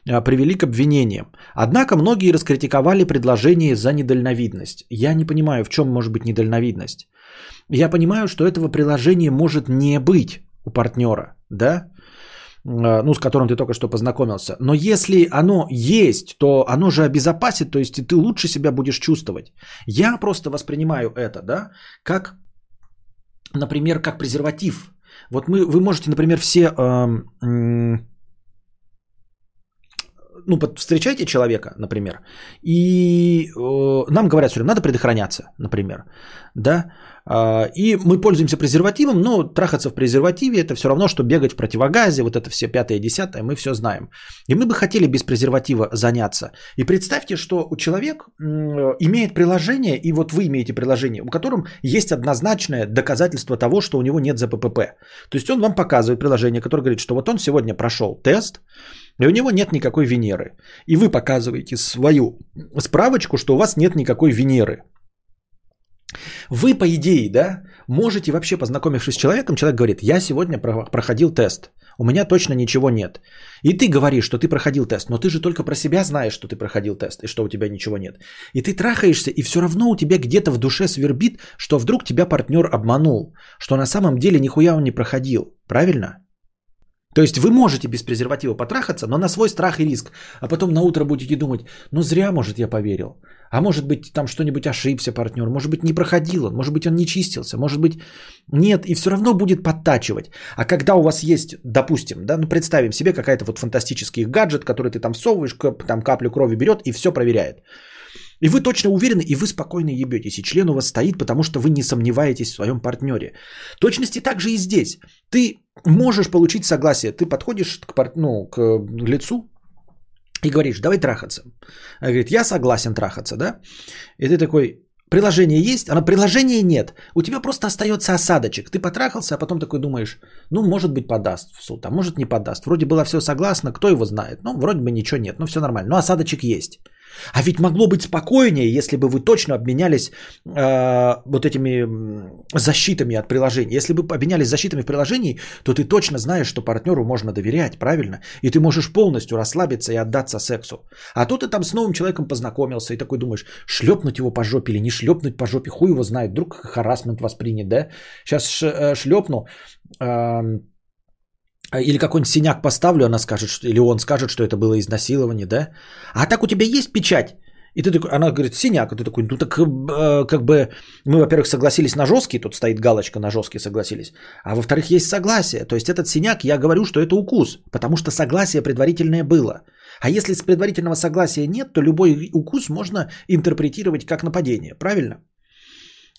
а, привели к обвинениям. Однако многие раскритиковали предложение за недальновидность. Я не понимаю, в чем может быть недальновидность. Я понимаю, что этого приложения может не быть у партнера, да? А, ну, с которым ты только что познакомился. Но если оно есть, то оно же обезопасит, то есть ты лучше себя будешь чувствовать. Я просто воспринимаю это, да, как, например, как презерватив. Вот мы, вы можете, например, все... Э, ну, встречаете человека, например, и э, нам говорят все время, надо предохраняться, например, да, э, и мы пользуемся презервативом, но трахаться в презервативе это все равно, что бегать в противогазе, вот это все пятое, десятое, мы все знаем. И мы бы хотели без презерватива заняться. И представьте, что у человек э, имеет приложение, и вот вы имеете приложение, у котором есть однозначное доказательство того, что у него нет ЗППП. То есть он вам показывает приложение, которое говорит, что вот он сегодня прошел тест, и у него нет никакой Венеры. И вы показываете свою справочку, что у вас нет никакой Венеры. Вы, по идее, да, можете вообще, познакомившись с человеком, человек говорит, я сегодня про- проходил тест, у меня точно ничего нет. И ты говоришь, что ты проходил тест, но ты же только про себя знаешь, что ты проходил тест и что у тебя ничего нет. И ты трахаешься, и все равно у тебя где-то в душе свербит, что вдруг тебя партнер обманул, что на самом деле нихуя он не проходил. Правильно? То есть вы можете без презерватива потрахаться, но на свой страх и риск. А потом на утро будете думать, ну зря, может, я поверил. А может быть, там что-нибудь ошибся партнер, может быть, не проходил он, может быть, он не чистился, может быть, нет, и все равно будет подтачивать. А когда у вас есть, допустим, да, ну представим себе какая-то вот фантастический гаджет, который ты там всовываешь, там каплю крови берет и все проверяет. И вы точно уверены, и вы спокойно ебетесь, и член у вас стоит, потому что вы не сомневаетесь в своем партнере. Точности также и здесь. Ты можешь получить согласие, ты подходишь к, пар- ну, к лицу и говоришь, давай трахаться. Она говорит, я согласен трахаться, да? И ты такой, приложение есть? Она, приложения нет. У тебя просто остается осадочек. Ты потрахался, а потом такой думаешь, ну, может быть, подаст в суд, а может не подаст. Вроде было все согласно, кто его знает. Ну, вроде бы ничего нет, ну, все нормально. Но осадочек есть. А ведь могло быть спокойнее, если бы вы точно обменялись э, вот этими защитами от приложений. Если бы обменялись защитами в приложении, то ты точно знаешь, что партнеру можно доверять, правильно? И ты можешь полностью расслабиться и отдаться сексу. А тут ты там с новым человеком познакомился и такой думаешь, шлепнуть его по жопе или не шлепнуть по жопе, хуй его знает, вдруг харасмент воспринят, да? Сейчас шлепну, эм, или какой-нибудь синяк поставлю, она скажет, что, или он скажет, что это было изнасилование, да? А так у тебя есть печать? И ты такой, она говорит, синяк, а ты такой, ну так э, как бы мы, во-первых, согласились на жесткий, тут стоит галочка на жесткий согласились, а во-вторых, есть согласие. То есть этот синяк, я говорю, что это укус, потому что согласие предварительное было. А если с предварительного согласия нет, то любой укус можно интерпретировать как нападение, правильно?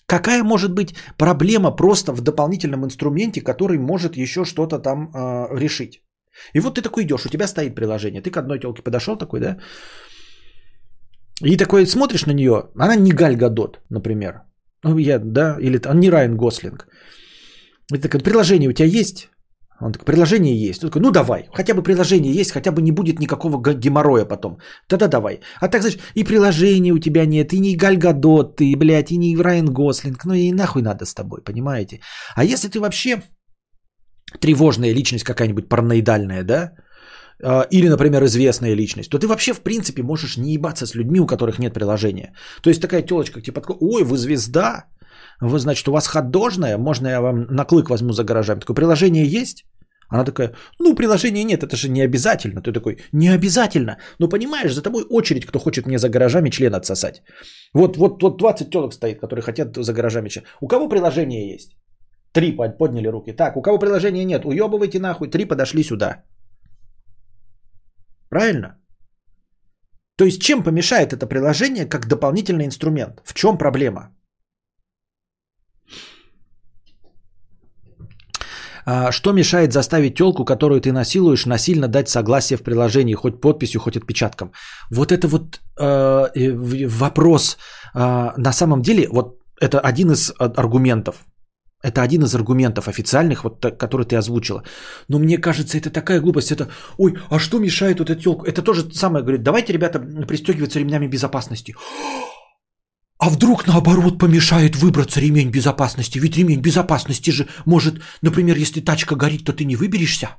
Какая может быть проблема просто в дополнительном инструменте, который может еще что-то там э, решить? И вот ты такой идешь, у тебя стоит приложение, ты к одной телке подошел такой, да? И такой смотришь на нее, она не Галь Гадот, например. Ну, я, да, или там не Райан Гослинг. Такое, приложение у тебя есть? Он такой, приложение есть. Он такой, ну давай, хотя бы приложение есть, хотя бы не будет никакого геморроя потом. Тогда давай. А так, знаешь, и приложения у тебя нет, и не Галь Гадот, ты, блядь, и не Райан Гослинг. Ну и нахуй надо с тобой, понимаете? А если ты вообще тревожная личность какая-нибудь параноидальная, да? А, Или, например, известная личность, то ты вообще, в принципе, можешь не ебаться с людьми, у которых нет приложения. То есть такая телочка подходит, ой, вы звезда, вы, значит, у вас ходожная, можно я вам на клык возьму за гаражами. Такое приложение есть? Она такая, ну, приложения нет, это же не обязательно. Ты такой, не обязательно. Но понимаешь, за тобой очередь, кто хочет мне за гаражами член отсосать. Вот, вот, вот 20 телок стоит, которые хотят за гаражами член. У кого приложение есть? Три под- подняли руки. Так, у кого приложения нет, уебывайте нахуй. Три подошли сюда. Правильно? То есть чем помешает это приложение как дополнительный инструмент? В чем проблема? Что мешает заставить телку, которую ты насилуешь, насильно дать согласие в приложении, хоть подписью, хоть отпечатком? Вот это вот э, вопрос. э, на самом деле, вот это один из а, аргументов. Это один из аргументов официальных, вот, который ты озвучила. Но мне кажется, это такая глупость. Это, ой, а что мешает вот этой телку? Это то же самое, говорит, давайте, ребята, пристегиваться ремнями безопасности. А вдруг наоборот помешает выбраться ремень безопасности? Ведь ремень безопасности же может, например, если тачка горит, то ты не выберешься.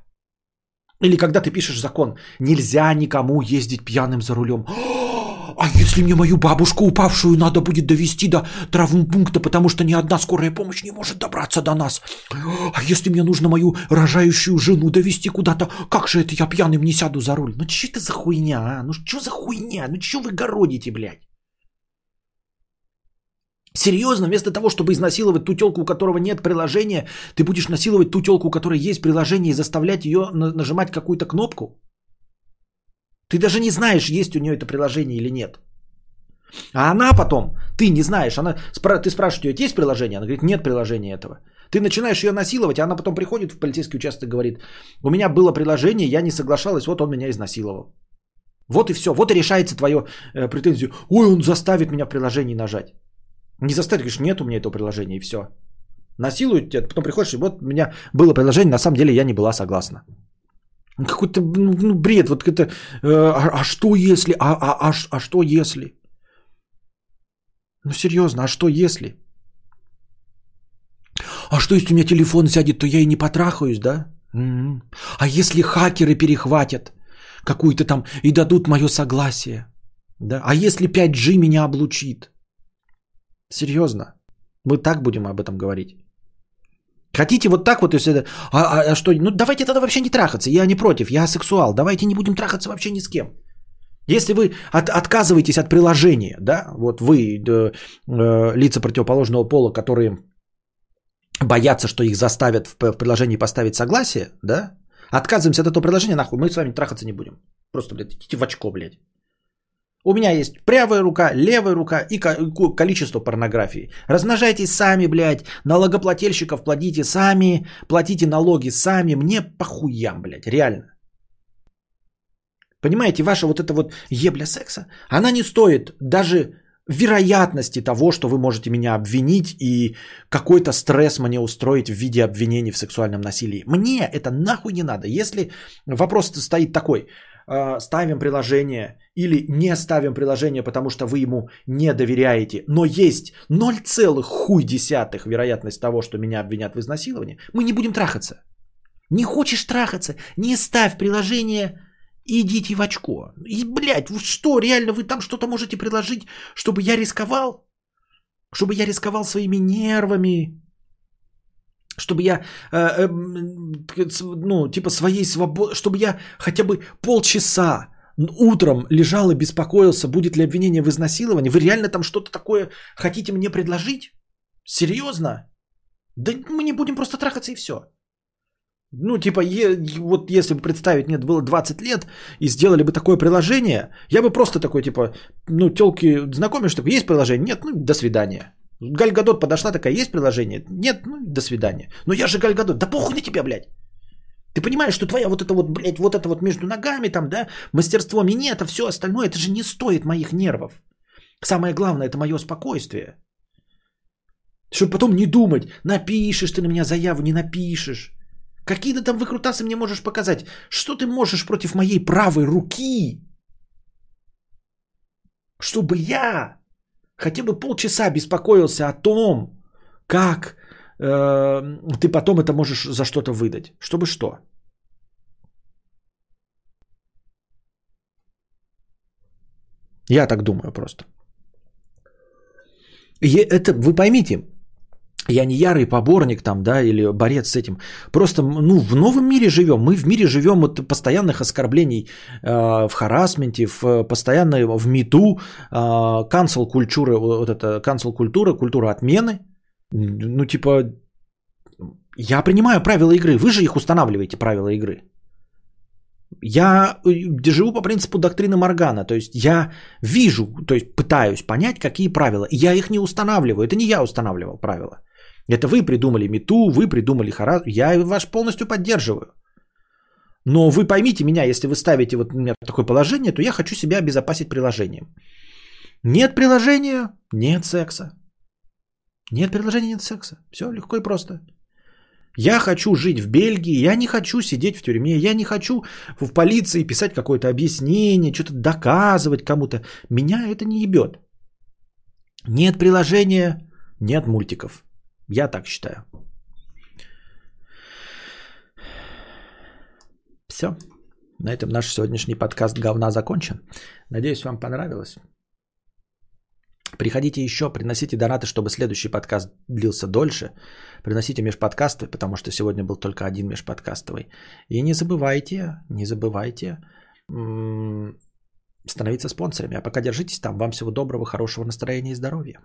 Или когда ты пишешь закон, нельзя никому ездить пьяным за рулем. А если мне мою бабушку упавшую надо будет довести до травмпункта, потому что ни одна скорая помощь не может добраться до нас? А если мне нужно мою рожающую жену довести куда-то, как же это я пьяным не сяду за руль? Ну что это за хуйня, а? Ну что за хуйня? Ну что вы городите, блядь? Серьезно, вместо того, чтобы изнасиловать ту телку, у которого нет приложения, ты будешь насиловать ту телку, у которой есть приложение, и заставлять ее на- нажимать какую-то кнопку? Ты даже не знаешь, есть у нее это приложение или нет. А она потом, ты не знаешь, она, ты спрашиваешь ее, есть приложение? Она говорит, нет приложения этого. Ты начинаешь ее насиловать, а она потом приходит в полицейский участок и говорит, у меня было приложение, я не соглашалась, вот он меня изнасиловал. Вот и все, вот и решается твое э, претензию. Ой, он заставит меня в приложении нажать. Не заставит, говоришь, нет у меня этого приложения, и все. Насилуют тебя, потом приходишь, и вот у меня было приложение, на самом деле я не была согласна. Какой-то ну, ну, бред. Вот это, э, а, а что если? А, а, а, а что если? Ну серьезно, а что если? А что если у меня телефон сядет, то я и не потрахаюсь, да? М-м. А если хакеры перехватят какую-то там и дадут мое согласие? Да? А если 5G меня облучит? Серьезно? Мы так будем об этом говорить? Хотите вот так вот, если... А, а, а что? Ну давайте тогда вообще не трахаться. Я не против, я сексуал. Давайте не будем трахаться вообще ни с кем. Если вы от, отказываетесь от приложения, да, вот вы, э, э, лица противоположного пола, которые боятся, что их заставят в, в приложении поставить согласие, да, отказываемся от этого приложения, нахуй, мы с вами трахаться не будем. Просто, блядь, идите в очко, блядь. У меня есть правая рука, левая рука и количество порнографии. Размножайтесь сами, блядь. Налогоплательщиков платите сами. Платите налоги сами. Мне похуям, блядь. Реально. Понимаете, ваша вот эта вот ебля секса, она не стоит даже вероятности того, что вы можете меня обвинить и какой-то стресс мне устроить в виде обвинений в сексуальном насилии. Мне это нахуй не надо. Если вопрос стоит такой, ставим приложение или не ставим приложение, потому что вы ему не доверяете, но есть 0, хуй десятых вероятность того, что меня обвинят в изнасиловании, мы не будем трахаться. Не хочешь трахаться, не ставь приложение, идите в очко. И, блядь, что, реально вы там что-то можете предложить, чтобы я рисковал? Чтобы я рисковал своими нервами, чтобы я, э, э, ну, типа своей свободой, чтобы я хотя бы полчаса утром лежал и беспокоился, будет ли обвинение в изнасиловании. Вы реально там что-то такое хотите мне предложить? Серьезно? Да мы не будем просто трахаться и все. Ну, типа, е, вот если бы представить, нет, было 20 лет, и сделали бы такое приложение, я бы просто такой, типа, ну, телки знакомишь, такой, есть приложение? Нет, ну, до свидания. Гальгадот подошла такая, есть приложение? Нет, ну, до свидания. Но я же Гальгадот, да похуй на тебя, блядь. Ты понимаешь, что твоя вот это вот, блядь, вот это вот между ногами там, да, мастерство минета, все остальное, это же не стоит моих нервов. Самое главное, это мое спокойствие. Чтобы потом не думать, напишешь ты на меня заяву, не напишешь. Какие ты там выкрутасы мне можешь показать? Что ты можешь против моей правой руки? Чтобы я хотя бы полчаса беспокоился о том, как э, ты потом это можешь за что-то выдать. Чтобы что? Я так думаю просто. И это, вы поймите, я не ярый поборник там, да, или борец с этим. Просто, ну, в новом мире живем. Мы в мире живем от постоянных оскорблений э, в харасменте, в постоянной в МИТУ, э, канцел культура, вот это канцел культура, культура отмены. Ну, типа, я принимаю правила игры, вы же их устанавливаете, правила игры. Я э, живу по принципу доктрины Моргана, то есть я вижу, то есть пытаюсь понять, какие правила. Я их не устанавливаю, это не я устанавливал правила. Это вы придумали мету, вы придумали харас. Я вас полностью поддерживаю. Но вы поймите меня, если вы ставите вот меня такое положение, то я хочу себя обезопасить приложением. Нет приложения, нет секса. Нет приложения, нет секса. Все легко и просто. Я хочу жить в Бельгии, я не хочу сидеть в тюрьме, я не хочу в полиции писать какое-то объяснение, что-то доказывать кому-то. Меня это не ебет. Нет приложения, нет мультиков. Я так считаю. Все. На этом наш сегодняшний подкаст говна закончен. Надеюсь, вам понравилось. Приходите еще, приносите донаты, чтобы следующий подкаст длился дольше. Приносите межподкасты, потому что сегодня был только один межподкастовый. И не забывайте, не забывайте становиться спонсорами. А пока держитесь там. Вам всего доброго, хорошего настроения и здоровья.